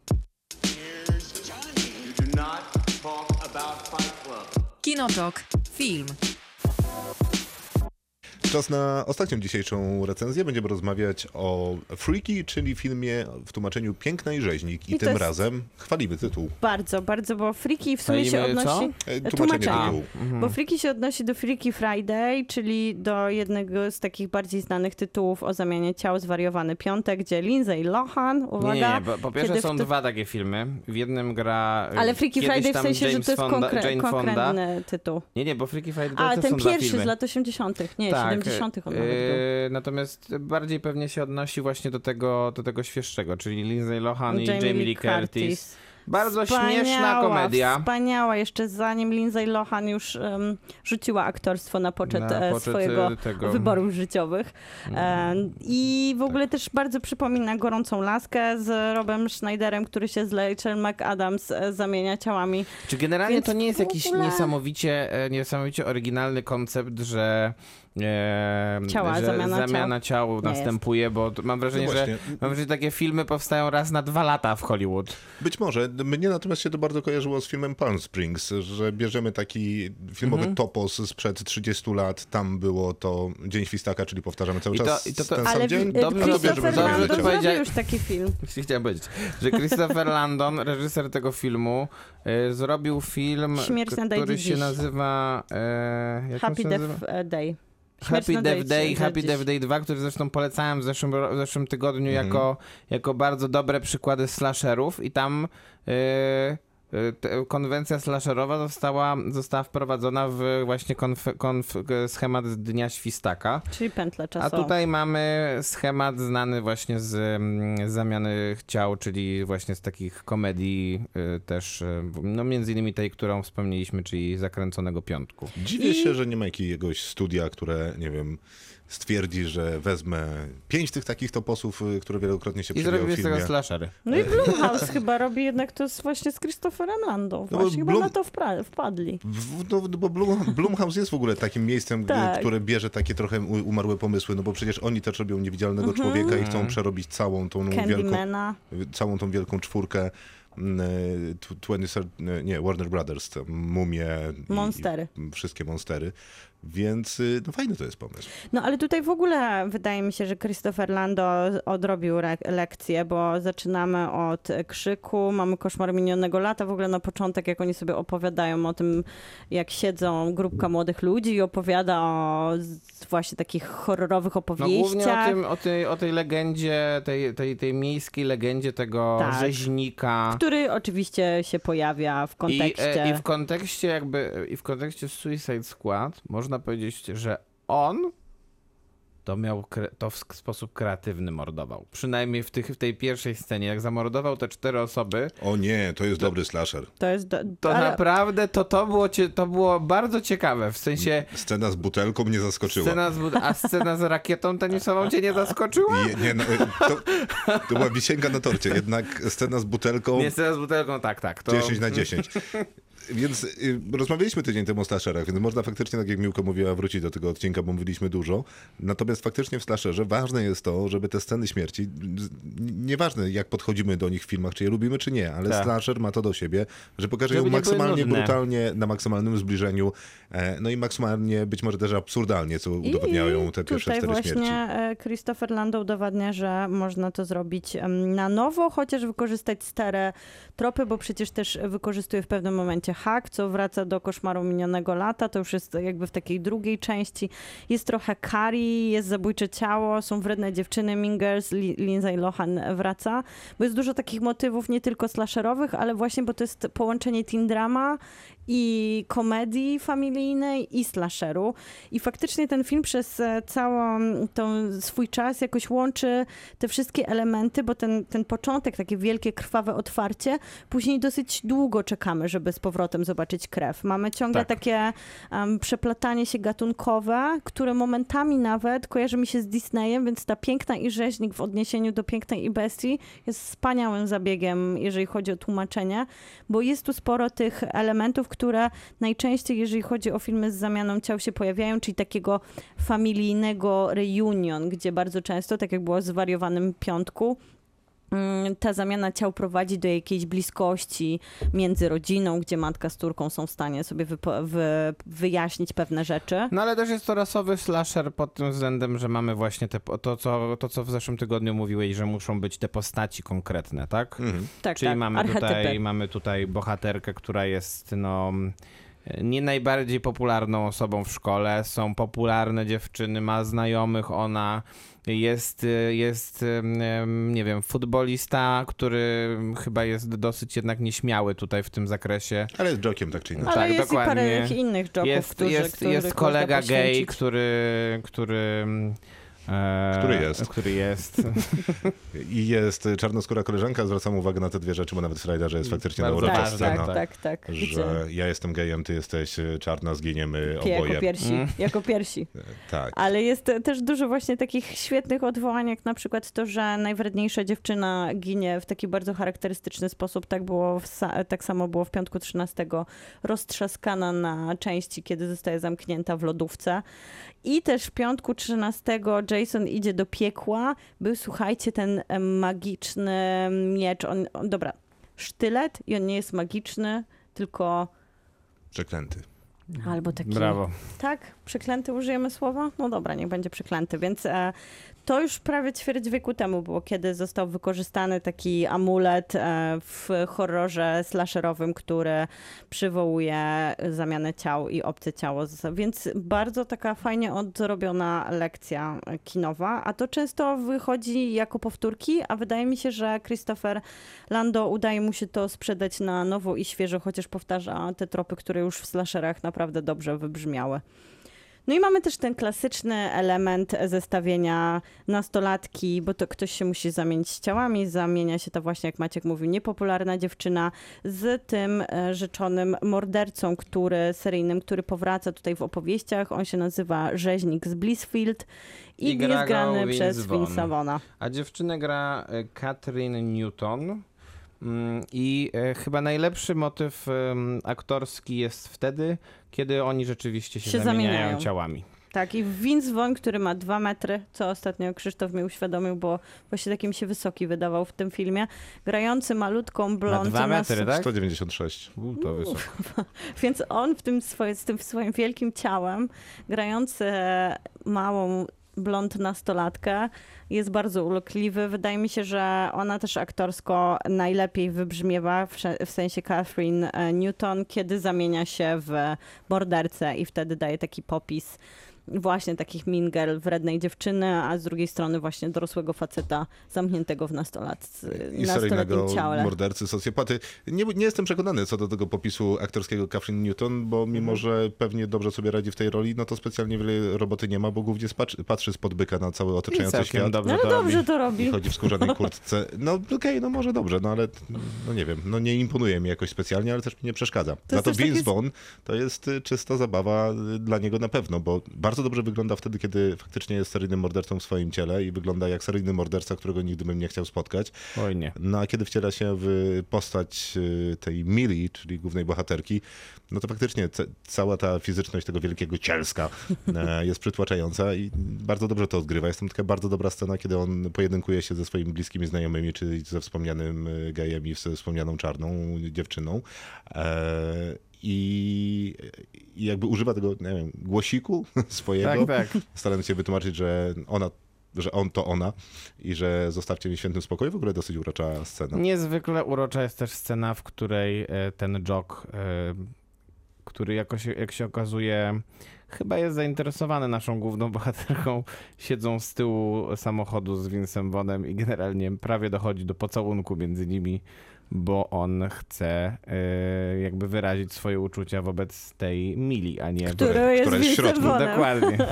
You Czas na ostatnią dzisiejszą recenzję. Będziemy rozmawiać o Freaky, czyli filmie w tłumaczeniu Piękna i Rzeźnik. I, I to tym jest- razem chwalimy tytuł. Bardzo, bardzo, bo Freaky w sumie się Chwalimy co? odnosi... E, Tłumaczenie. Tytułu. Bo Freaky się odnosi do Freaky Friday, czyli do jednego z takich bardziej znanych tytułów o zamianie ciał Zwariowany Piątek, gdzie Lindsay Lohan, uwaga... Nie, nie, bo po pierwsze są to- dwa takie filmy. W jednym gra y, Ale Freaky Friday w sensie, że James to jest Fonda, konkre- konkretny tytuł. Nie, nie, bo Freaky Friday to A, ten są dwa pierwszy filmy. z lat 80., nie, Tak, 70. on nawet był. yy, Natomiast bardziej pewnie się odnosi właśnie do tego, do tego świeższego, czyli Lindsay Lohan i Jamie Lee Curtis. Bardzo śmieszna Wspaniała, komedia. Wspaniała, jeszcze zanim Lindsay Lohan już em, rzuciła aktorstwo na poczet, Na e, poczet, swojego e, tego. wyborów życiowych. E, I w ogóle też bardzo przypomina Gorącą Laskę z Robem Schneiderem, który się z Rachel McAdams zamienia ciałami. Czy generalnie Więc to nie jest jakiś ogóle- niesamowicie, niesamowicie oryginalny koncept, że, e, Ciała, że zamiana ciał. zamiana ciał następuje, bo to mam wrażenie, No że mam wrażenie, że takie filmy powstają raz na dwa lata w Hollywood. Być może. Mnie natomiast się to bardzo kojarzyło z filmem Palm Springs, że bierzemy taki filmowy Mhm. topos sprzed 30 lat. Tam było to Dzień Świstaka, czyli powtarzamy cały I to- czas i to- to- ten Ale sam dzień. Dobrze, dobrze, dobrze, ciał. zrobił powiedział- już taki film. Chciałem powiedzieć, że Christopher Landon, reżyser tego filmu, e, zrobił film, Śmierć który się Dziś. nazywa... E, Happy? Death Day. Happy Death Day. Happy Death Day 2, który zresztą polecałem w zeszłym, w zeszłym tygodniu Mhm. jako, jako bardzo dobre przykłady slasherów i tam yy, konwencja slasherowa została, została wprowadzona w właśnie konf, konf, schemat Dnia Świstaka. Czyli pętle A czasowe. tutaj mamy schemat znany właśnie z mm, zamiany ciał, czyli właśnie z takich komedii y, też, y, no między innymi tej, którą wspomnieliśmy, czyli Zakręconego Piątku. Dziwię I- się, że nie ma jakiegoś studia, które, nie wiem, stwierdzi, że wezmę pięć tych takich toposów, y, które wielokrotnie się I przewijały zrobił w z tego slashery. No i Blumhouse chyba robi jednak to z, właśnie z Christopherem Lando. bo Właśnie chyba Blum- na to wpra- wpadli. W- No, bo Blum, Blumhouse jest w ogóle takim miejscem, g- Tak. które bierze takie trochę u- umarłe pomysły, no bo przecież oni też robią niewidzialnego Mhm. człowieka i chcą przerobić całą tą wielką, Candymana. całą tą wielką czwórkę. Mm, e, tw- 20, e, nie, Warner Brothers, tam Mumie. Monstery. i Wszystkie monstery. Więc y, no fajny to jest pomysł. No ale tutaj w ogóle wydaje mi się, że Christopher Lando odrobił re- lekcję, bo zaczynamy od krzyku, mamy koszmar minionego lata, w ogóle na początek, jak oni sobie opowiadają o tym, jak siedzą grupka młodych ludzi i opowiada o właśnie takich horrorowych No głównie o, opowieściach. tym, o, tej, o tej legendzie, tej, tej, tej miejskiej legendzie tego Tak. rzeźnika. który oczywiście się pojawia w I, kontekście. e, I w kontekście jakby, i w kontekście Suicide Squad można powiedzieć, że on to miał, to w sposób kreatywny mordował. Przynajmniej w, tych, w tej pierwszej scenie, jak zamordował te cztery osoby, O nie, to jest dobry slasher. To jest. Do, to ale- naprawdę to, to, było, to było bardzo ciekawe, w sensie Scena z butelką mnie zaskoczyła. scena z, a scena z rakietą tenisową cię nie zaskoczyła? Je, nie, no, to, to była wisienka na torcie, jednak scena z butelką Nie, scena z butelką, tak, tak. To... 10 na 10. Więc y, rozmawialiśmy tydzień temu o slasherach, więc można faktycznie, tak jak Miłka mówiła, wrócić do tego odcinka, bo mówiliśmy dużo. Natomiast faktycznie w slasherze ważne jest to, żeby te sceny śmierci, nieważne jak podchodzimy do nich w filmach, czy je lubimy, czy nie, ale Tak. slasher ma to do siebie, że pokaże ją Żeby maksymalnie brutalnie, na maksymalnym zbliżeniu, e, no i maksymalnie być może też absurdalnie, co udowadniają te pierwsze tutaj cztery właśnie śmierci. e, Christopher Lando udowadnia, że można to zrobić na nowo, chociaż wykorzystać stare tropy, bo przecież też wykorzystuje w pewnym momencie hak, co wraca do koszmaru minionego lata, to już jest jakby w takiej drugiej części. Jest trochę Carrie, jest zabójcze ciało, są wredne dziewczyny, Mingers, Li- Lindsay Lohan wraca, bo jest dużo takich motywów nie tylko slasherowych, ale właśnie, bo to jest połączenie teen drama i komedii familijnej i slasheru. I faktycznie ten film przez e, całą tą swój czas jakoś łączy te wszystkie elementy, bo ten, ten początek, takie wielkie, krwawe otwarcie, później dosyć długo czekamy, żeby z powrotem zobaczyć krew. Mamy ciągle Tak. takie em, przeplatanie się gatunkowe, które momentami nawet kojarzy mi się z Disneyem, więc ta Piękna i Rzeźnik w odniesieniu do Pięknej i Bestii jest wspaniałym zabiegiem, jeżeli chodzi o tłumaczenie, bo jest tu sporo tych elementów, które najczęściej, jeżeli chodzi o filmy z zamianą ciał, się pojawiają, czyli takiego familijnego reunion, gdzie bardzo często, tak jak było w zwariowanym piątku, ta zamiana ciał prowadzi do jakiejś bliskości między rodziną, gdzie matka z córką są w stanie sobie wypo- wy- wyjaśnić pewne rzeczy. No ale też jest to rasowy slasher pod tym względem, że mamy właśnie te, to, co, to, co w zeszłym tygodniu mówiłeś, że muszą być te postaci konkretne, tak? Mhm. Tak, Czyli tak, mamy, archetypy. tutaj, mamy tutaj bohaterkę, która jest no nie najbardziej popularną osobą w szkole. Są popularne dziewczyny, ma znajomych, ona jest, jest nie wiem, futbolista, który chyba jest dosyć jednak nieśmiały tutaj w tym zakresie. Ale jest jokiem tak czy inaczej. Ale tak, jest dokładnie. i parę innych joków, Jest, którzy, jest, jest kolega gay, poświęcić. który, który Który jest. Który jest. I jest czarnoskóra koleżanka, zwracam uwagę na te dwie rzeczy, bo nawet w Riderze jest faktycznie Bardzo urocza Tak, scena. tak, tak, tak. Że ja jestem gejem, ty jesteś y, czarna, zginiemy pije oboje. jako piersi, Mm. jako piersi. Tak. Ale jest też dużo właśnie takich świetnych odwołań, jak na przykład to, że najwredniejsza dziewczyna ginie w taki bardzo charakterystyczny sposób. Tak, było sa- tak samo było w piątku 13, roztrzaskana na części, kiedy zostaje zamknięta w lodówce. I też w piątku 13 Jason idzie do piekła. Był, słuchajcie, ten e, magiczny miecz. On, on, dobra, sztylet i on nie jest magiczny, tylko Przeklęty. albo taki... Brawo. Tak? Przeklęty użyjemy słowa? No dobra, niech będzie przeklęty. Więc e, to już prawie ćwierć wieku temu było, kiedy został wykorzystany taki amulet e, w horrorze slasherowym, który przywołuje zamianę ciał i obce ciało. Więc bardzo taka fajnie odrobiona lekcja kinowa, a to często wychodzi jako powtórki, a wydaje mi się, że Christopher Lando udaje mu się to sprzedać na nowo i świeżo, chociaż powtarza te tropy, które już w slasherach naprawdę dobrze wybrzmiały. No i mamy też ten klasyczny element zestawienia nastolatki, bo to ktoś się musi zamienić z ciałami, zamienia się ta właśnie, jak Maciek mówił, niepopularna dziewczyna z tym e, rzeczonym mordercą, który, seryjnym, który powraca tutaj w opowieściach. On się nazywa Rzeźnik z Blissfield i, I gra jest grany Vince przez. Vince'a Vaughna. A dziewczynę gra e, Katrin Newton. Mm, I e, chyba najlepszy motyw aktorski jest wtedy, kiedy oni rzeczywiście się, Się zamieniają, zamieniają. ciałami. tak. I Vince Vaughn, który ma dwa metry, co ostatnio Krzysztof mi uświadomił, bo właśnie takim się wysoki wydawał w tym filmie, grający malutką blond. dwa metry, tak? 196. U, to wysoko. Więc on w tym swoje, z tym swoim wielkim ciałem, grający małą blond nastolatkę, jest bardzo ulokliwy. Wydaje mi się, że ona też aktorsko najlepiej wybrzmiewa, w sensie Catherine e, Newton, kiedy zamienia się w mordercę i wtedy daje taki popis właśnie takich mean girl, wrednej dziewczyny, a z drugiej strony właśnie dorosłego faceta zamkniętego w nastolat, I nastoletnim ciele. mordercy, socjopaty. Nie, nie jestem przekonany co do tego popisu aktorskiego Catherine Newton, bo mimo, Mhm. że pewnie dobrze sobie radzi w tej roli, no to specjalnie wiele roboty nie ma, bo głównie spatrzy, patrzy spod byka na cały I otaczający świat. dobrze No to ale dobrze robi. to I robi. chodzi w skórzanej kurtce. No okej, no może dobrze, no ale no nie wiem, no nie imponuje mi jakoś specjalnie, ale też mi nie przeszkadza. To Za to Vince Vaughn to jest y, czysta zabawa y, dla niego na pewno, bo bardzo dobrze wygląda wtedy, kiedy faktycznie jest seryjnym mordercą w swoim ciele i wygląda jak seryjny morderca, którego nigdy bym nie chciał spotkać. Oj nie. No a kiedy wciela się w postać y, tej Millie, czyli głównej bohaterki, no to faktycznie ca- cała ta fizyczność tego wielkiego cielska e, jest przytłaczająca i bardzo dobrze to odgrywa. Jest tam taka bardzo dobra scena, kiedy on pojedynkuje się ze swoimi bliskimi znajomymi, czyli ze wspomnianym y, gejem i ze wspomnianą czarną dziewczyną. I, I jakby używa tego, nie wiem, głosiku swojego, Tak, tak. starając się wytłumaczyć, że ona, że on to ona i że zostawcie mi świętym spokoju. W ogóle dosyć urocza scena. Niezwykle urocza jest też scena, w której e, ten Jock, e, który jakoś, jak się okazuje, chyba jest zainteresowany naszą główną bohaterką, siedzą z tyłu samochodu z Vincem Vonem i generalnie prawie dochodzi do pocałunku między nimi, bo on chce e, jakby wyrazić swoje uczucia wobec tej Mili, a nie... Który jest która jest środku. Dokładnie.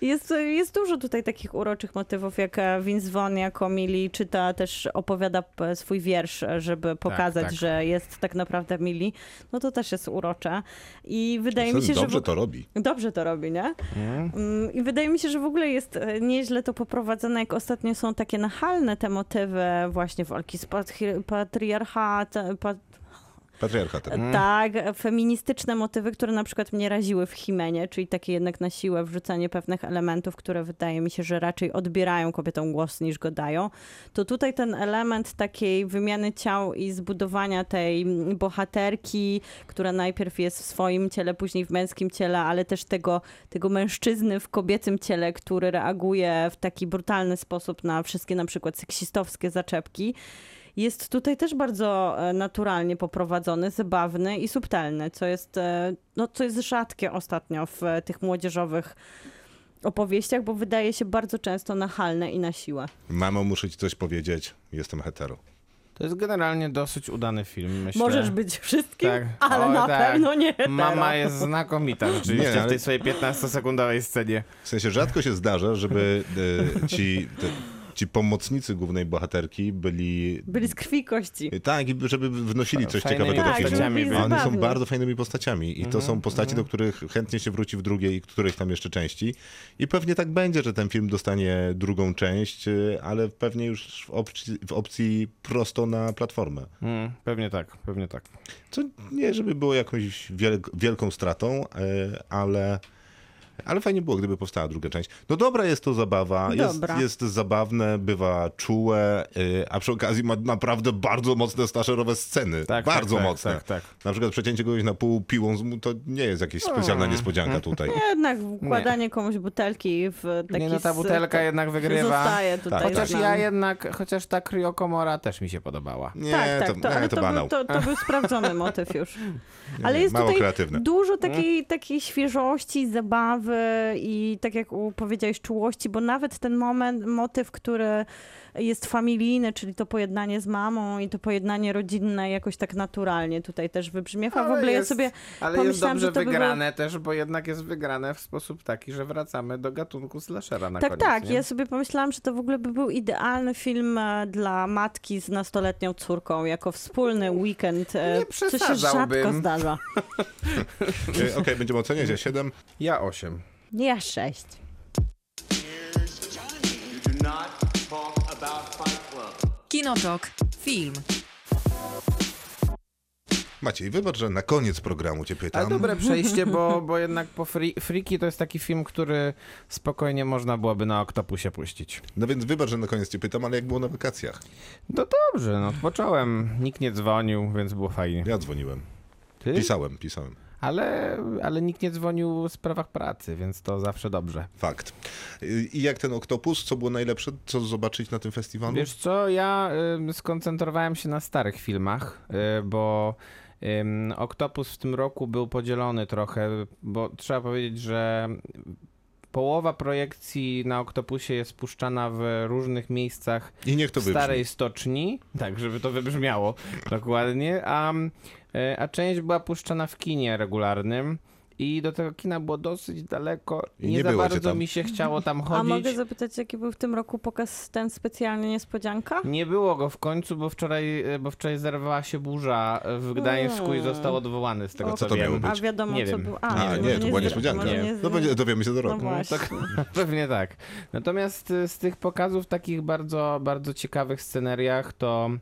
Jest, jest dużo tutaj takich uroczych motywów, jak e, Vince Vaughn jako Mili czyta, też opowiada p- swój wiersz, e, żeby pokazać, tak. że jest tak naprawdę Mili. No to też jest urocze. I wydaje mi się, Dobrze że... w- to robi. Dobrze to robi, nie? Mm. Mm, I wydaje mi się, że w ogóle jest e, nieźle to poprowadzone, jak ostatnio są takie nachalne te motywy właśnie walki z patri- patriarchatem, pa, Patriarchatem. Mm. tak, feministyczne motywy, które na przykład mnie raziły w Himenie, czyli takie jednak na siłę wrzucanie pewnych elementów, które wydaje mi się, że raczej odbierają kobietom głos niż go dają, to tutaj ten element takiej wymiany ciał i zbudowania tej bohaterki, która najpierw jest w swoim ciele, później w męskim ciele, ale też tego, tego mężczyzny w kobiecym ciele, który reaguje w taki brutalny sposób na wszystkie na przykład seksistowskie zaczepki, jest tutaj też bardzo e, naturalnie poprowadzony, zabawny i subtelny, co jest, e, no, co jest rzadkie ostatnio w e, tych młodzieżowych opowieściach, bo wydaje się bardzo często nachalne i na siłę. Mamo, muszę ci coś powiedzieć. Jestem hetero. To jest generalnie dosyć udany film, myślę. Możesz być wszystkim, Tak. ale Oj, na tak. pewno nie hetero. Mama jest znakomita rzeczywiście Nie, w tej swojej 15-sekundowej scenie. W sensie rzadko się zdarza, żeby e, ci, te, ci pomocnicy głównej bohaterki byli... Byli z krwi i kości. Tak, i żeby wnosili coś Fajnymi ciekawego do filmu. byli A One są bardzo fajnymi postaciami i to są postaci, do których chętnie się wróci w drugiej i których tam jeszcze części. I pewnie tak będzie, że ten film dostanie drugą część, ale pewnie już w opcji, w opcji prosto na platformę. Mm, pewnie tak, pewnie tak. Co nie, żeby było jakąś wielk, wielką stratą, y, ale... Ale fajnie było, gdyby powstała druga część. No dobra jest to zabawa, jest, Dobra. jest zabawne, bywa czułe, y, a przy okazji ma naprawdę bardzo mocne slasherowe sceny. Tak, bardzo tak, tak, mocne. tak, tak. Na przykład przecięcie kogoś na pół piłą to nie jest jakaś specjalna niespodzianka tutaj. Jednak wkładanie komuś butelki w taki... Nie no, ta butelka jednak wygrywa. Zostaje tutaj. Chociaż z nami. ja jednak, chociaż ta Cryo Komora też mi się podobała. Nie, tak, tak, to, to, nie, ale to, to, był, to, to był sprawdzony motyw już. Ale nie, jest mało tutaj kreatywne. dużo takiej, takiej świeżości, zabawy i tak jak powiedziałeś, czułości, bo nawet ten moment, motyw, który jest familijne, czyli to pojednanie z mamą i to pojednanie rodzinne jakoś tak naturalnie tutaj też wybrzmiewa. Ale w ogóle jest, ja sobie Ale jest dobrze że to wygrane by też, bo jednak jest wygrane w sposób taki, że wracamy do gatunku slashera na tak, koniec. Tak, tak. Ja sobie pomyślałam, że to w ogóle by był idealny film e, dla matki z nastoletnią córką, jako wspólny weekend, e, Nie co się rzadko zdarza. Okej, okay, będziemy oceniać. Ja 7. Ja osiem. Ja sześć. Kinotok. Film. Maciej, wybacz, że na koniec programu cię Ale pytam. dobre przejście, bo, bo jednak po free, Freaky to jest taki film, który spokojnie można byłoby na Octopusie puścić. No więc wybacz, że na koniec cię pytam, ale jak było na wakacjach? No dobrze, no odpocząłem. Nikt nie dzwonił, więc było fajnie. Ja dzwoniłem. Ty? Pisałem, pisałem. Ale, ale nikt nie dzwonił w sprawach pracy, więc to zawsze dobrze. Fakt. I jak ten oktopus? Co było najlepsze? Co zobaczyć na tym festiwalu? Wiesz co, ja y, skoncentrowałem się na starych filmach, y, bo ym, Octopus w tym roku był podzielony trochę, bo trzeba powiedzieć, że połowa projekcji na Octopusie jest puszczana w różnych miejscach I niech to w wybrzmi. starej stoczni, tak, żeby to wybrzmiało dokładnie, a, a część była puszczana w kinie regularnym. I do tego kina było dosyć daleko. I Nie, nie za bardzo mi się chciało tam A chodzić. mogę zapytać, jaki był w tym roku pokaz ten specjalny niespodzianka? Nie było go w końcu, bo wczoraj, bo wczoraj zerwała się burza w Gdańsku i Mm. został odwołany z tego O, co, to miało wiem. być? A wiadomo, Nie co wiem. był. A, nie, nie, to była niespodzianka. Nie. No będzie, dowiemy się do No roku. właśnie. Pewnie tak. Natomiast z tych pokazów takich bardzo, bardzo ciekawych sceneriach to e,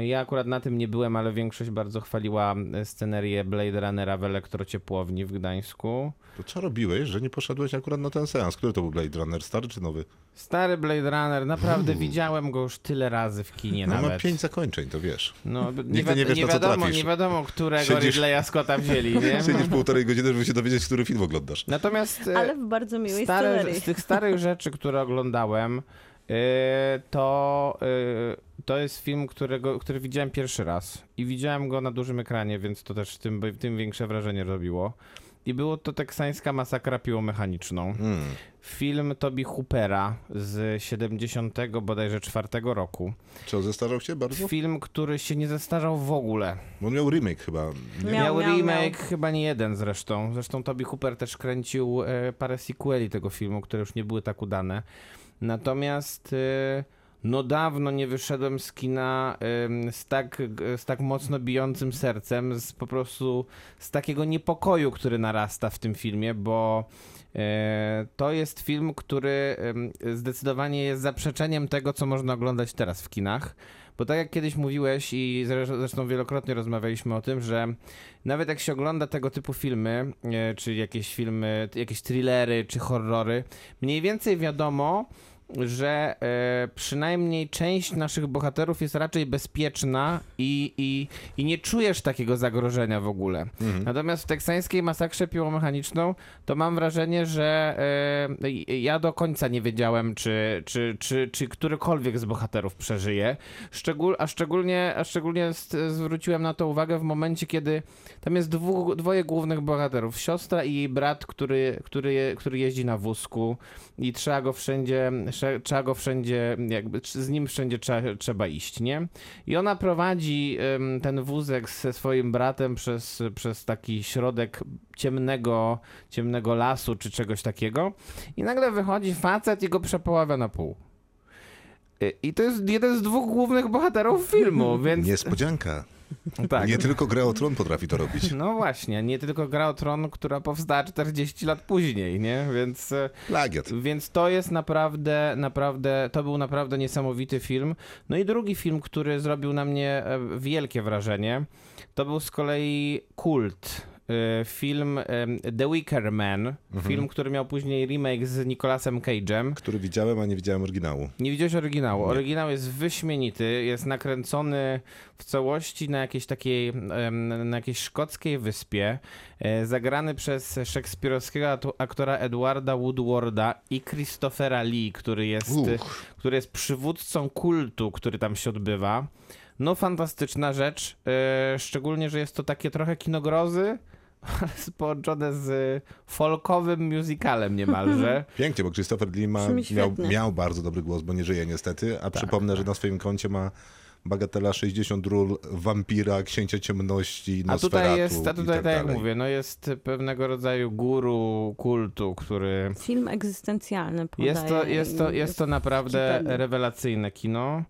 ja akurat na tym nie byłem, ale większość bardzo chwaliła e, scenerię Blade Runnera w elektrociepłowni w Gdańsku. To co robiłeś, że nie poszedłeś akurat na ten seans? Który to był Blade Runner? Stary czy nowy? Stary Blade Runner, naprawdę widziałem go już tyle razy w kinie No ma nawet. pięć zakończeń, to wiesz. No, nie, Nigdy nie wiesz, nie wiadomo, nie wiadomo, którego Siedzisz- Ridleya Scotta wzięli, nie? Siedzisz półtorej godziny, żeby się dowiedzieć, który film oglądasz. Natomiast e, Ale w bardzo miłej stare, scenerii. z tych starych rzeczy, które oglądałem, to, yy, to jest film, którego, który widziałem pierwszy raz. I widziałem go na dużym ekranie, więc to też tym, tym większe wrażenie robiło. I było to teksańska masakra piłomechaniczną. Mm. Film Toby Hoopera z 70 bodajże czwartego roku. Co, zestarzał się bardzo? Film, który się nie zestarzał w ogóle. Bo on miał remake chyba. Nie? Miał, Miał, miał, remake, miał. chyba nie jeden zresztą. Zresztą Toby Hooper też kręcił e, parę sequeli tego filmu, które już nie były tak udane. Natomiast e, no dawno nie wyszedłem z kina z, tak, z tak mocno bijącym sercem, z po prostu z takiego niepokoju, który narasta w tym filmie, bo e, to jest film, który zdecydowanie jest zaprzeczeniem tego, co można oglądać teraz w kinach. Bo tak jak kiedyś mówiłeś i zresztą, wielokrotnie rozmawialiśmy o tym, że nawet jak się ogląda tego typu filmy, e, czy jakieś filmy, jakieś thrillery, czy horrory, mniej więcej wiadomo, że e, przynajmniej część naszych bohaterów jest raczej bezpieczna i, i, i nie czujesz takiego zagrożenia w ogóle. Natomiast w teksańskiej masakrze piłomechaniczną to mam wrażenie, że e, ja do końca nie wiedziałem, czy, czy, czy, czy którykolwiek z bohaterów przeżyje. Szczegól, a szczególnie, a szczególnie zwróciłem na to uwagę w momencie, kiedy tam jest dwu, dwoje głównych bohaterów. Siostra i jej brat, który, który, który jeździ na wózku i trzeba go wszędzie, trzeba go wszędzie, jakby z nim wszędzie trzeba, trzeba iść, nie? I ona prowadzi ten wózek ze swoim bratem przez, przez taki środek ciemnego, ciemnego lasu czy czegoś takiego i nagle wychodzi facet i go przepoławia na pół. I to jest jeden z dwóch głównych bohaterów filmu, więc... Niespodzianka. tak. Nie tylko Gra o Tron potrafi to robić. No właśnie, nie tylko gra o Tron, która powstała 40 lat później, nie? Więc, e, Plagiat. więc to jest naprawdę, naprawdę, to był naprawdę niesamowity film. No i drugi film, który zrobił na mnie e, wielkie wrażenie, to był z kolei Kult. E, Film e, The Wicker Man, film, który miał później remake z Nicolasem Cage'em. Który widziałem, a nie widziałem oryginału. Nie widziałeś oryginału. Nie. Oryginał jest wyśmienity, jest nakręcony w całości na jakiejś takiej, na jakiejś szkockiej wyspie, e, zagrany przez szekspirowskiego aktora Edwarda Woodwarda i Christophera Lee, który jest, Uch. który jest przywódcą kultu, który tam się odbywa. No fantastyczna rzecz, szczególnie, że jest to takie trochę kinogrozy, połączone z folkowym musicalem niemalże. Pięknie, bo Christopher Lee ma, miał, miał bardzo dobry głos, bo nie żyje niestety, a przypomnę, że na swoim koncie ma Bagatela 60 ról, Wampira, Księcia Ciemności, A tutaj jest, a tutaj tak tak jak mówię, no jest pewnego rodzaju guru kultu, który Film egzystencjalny podaje. jest to, jest to, jest to naprawdę rewelacyjne kino.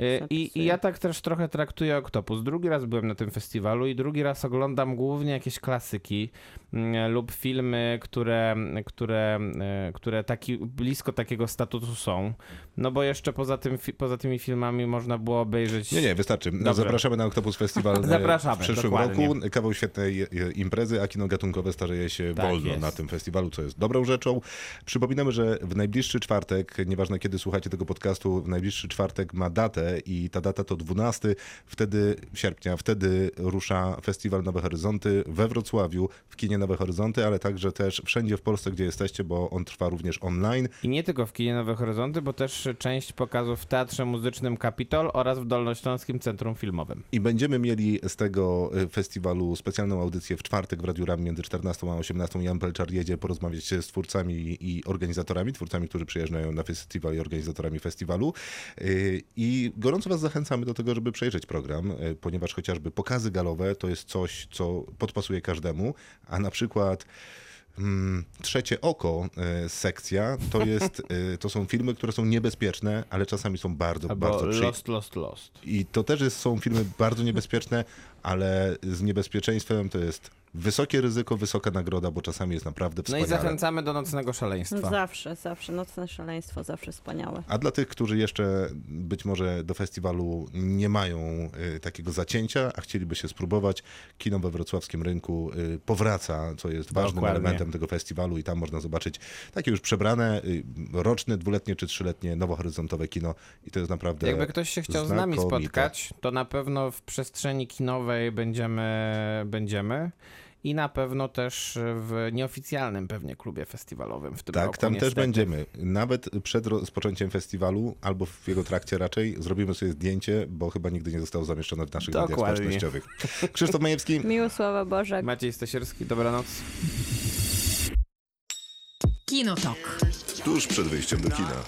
Y, I, I ja tak też trochę traktuję Oktopus. Drugi raz byłem na tym festiwalu i drugi raz oglądam głównie jakieś klasyki mm, lub filmy, które, które, e, które taki, blisko takiego statusu są. No bo jeszcze poza, tym, poza tymi filmami można było obejrzeć... Nie, nie, wystarczy. Zapraszamy na Octopus Festival e, Zapraszamy, w przyszłym dokładnie. roku. Kawał świetnej e, imprezy, a kino gatunkowe starzeje się Tak wolno jest. na tym festiwalu, co jest dobrą rzeczą. Przypominamy, że w najbliższy czwartek, nieważne kiedy słuchacie tego podcastu, w najbliższy czwartek ma datę i ta data to 12 wtedy sierpnia. Wtedy rusza Festiwal Nowe Horyzonty we Wrocławiu, w kinie Nowe Horyzonty, ale także też wszędzie w Polsce, gdzie jesteście, bo on trwa również online. I nie tylko w kinie Nowe Horyzonty, bo też część pokazów w Teatrze Muzycznym Kapitol oraz w Dolnośląskim Centrum Filmowym. I będziemy mieli z tego y, festiwalu specjalną audycję w czwartek w Radiu Ram między 14 a 18. Jan Pelczar jedzie porozmawiać z twórcami i organizatorami, twórcami, którzy przyjeżdżają na festiwal i organizatorami festiwalu. Y, I gorąco Was zachęcamy do tego, żeby przejrzeć program, y, ponieważ chociażby pokazy galowe to jest coś, co podpasuje każdemu, a na przykład Mm, Trzecie oko, e, sekcja, to, jest, e, to są filmy, które są niebezpieczne, ale czasami są bardzo, Albo bardzo przyjemne. Lost, Lost, Lost. I to też jest, są filmy bardzo niebezpieczne, ale z niebezpieczeństwem to jest wysokie ryzyko, wysoka nagroda, bo czasami jest naprawdę No i wspaniale. zachęcamy do nocnego szaleństwa. Zawsze, zawsze. Nocne szaleństwo, zawsze wspaniałe. A dla tych, którzy jeszcze być może do festiwalu nie mają y, takiego zacięcia, a chcieliby się spróbować, kino we wrocławskim rynku y, powraca, co jest ważnym Dokładnie. elementem tego festiwalu i tam można zobaczyć takie już przebrane, y, roczne, dwuletnie czy trzyletnie, nowohoryzontowe kino i to jest naprawdę Jakby ktoś się chciał z nami znakomite. spotkać, to na pewno w przestrzeni kinowej będziemy, będziemy i na pewno też w nieoficjalnym pewnie klubie festiwalowym w tym Tak, roku. tam też niestety. będziemy. Nawet przed rozpoczęciem festiwalu albo w jego trakcie raczej zrobimy sobie zdjęcie, bo chyba nigdy nie zostało zamieszczone w naszych mediach Dokładnie. społecznościowych. Krzysztof Majewski. Miłosława Bożek. Maciej Stasierski, dobranoc. Kinotok. Tuż przed wyjściem do kina.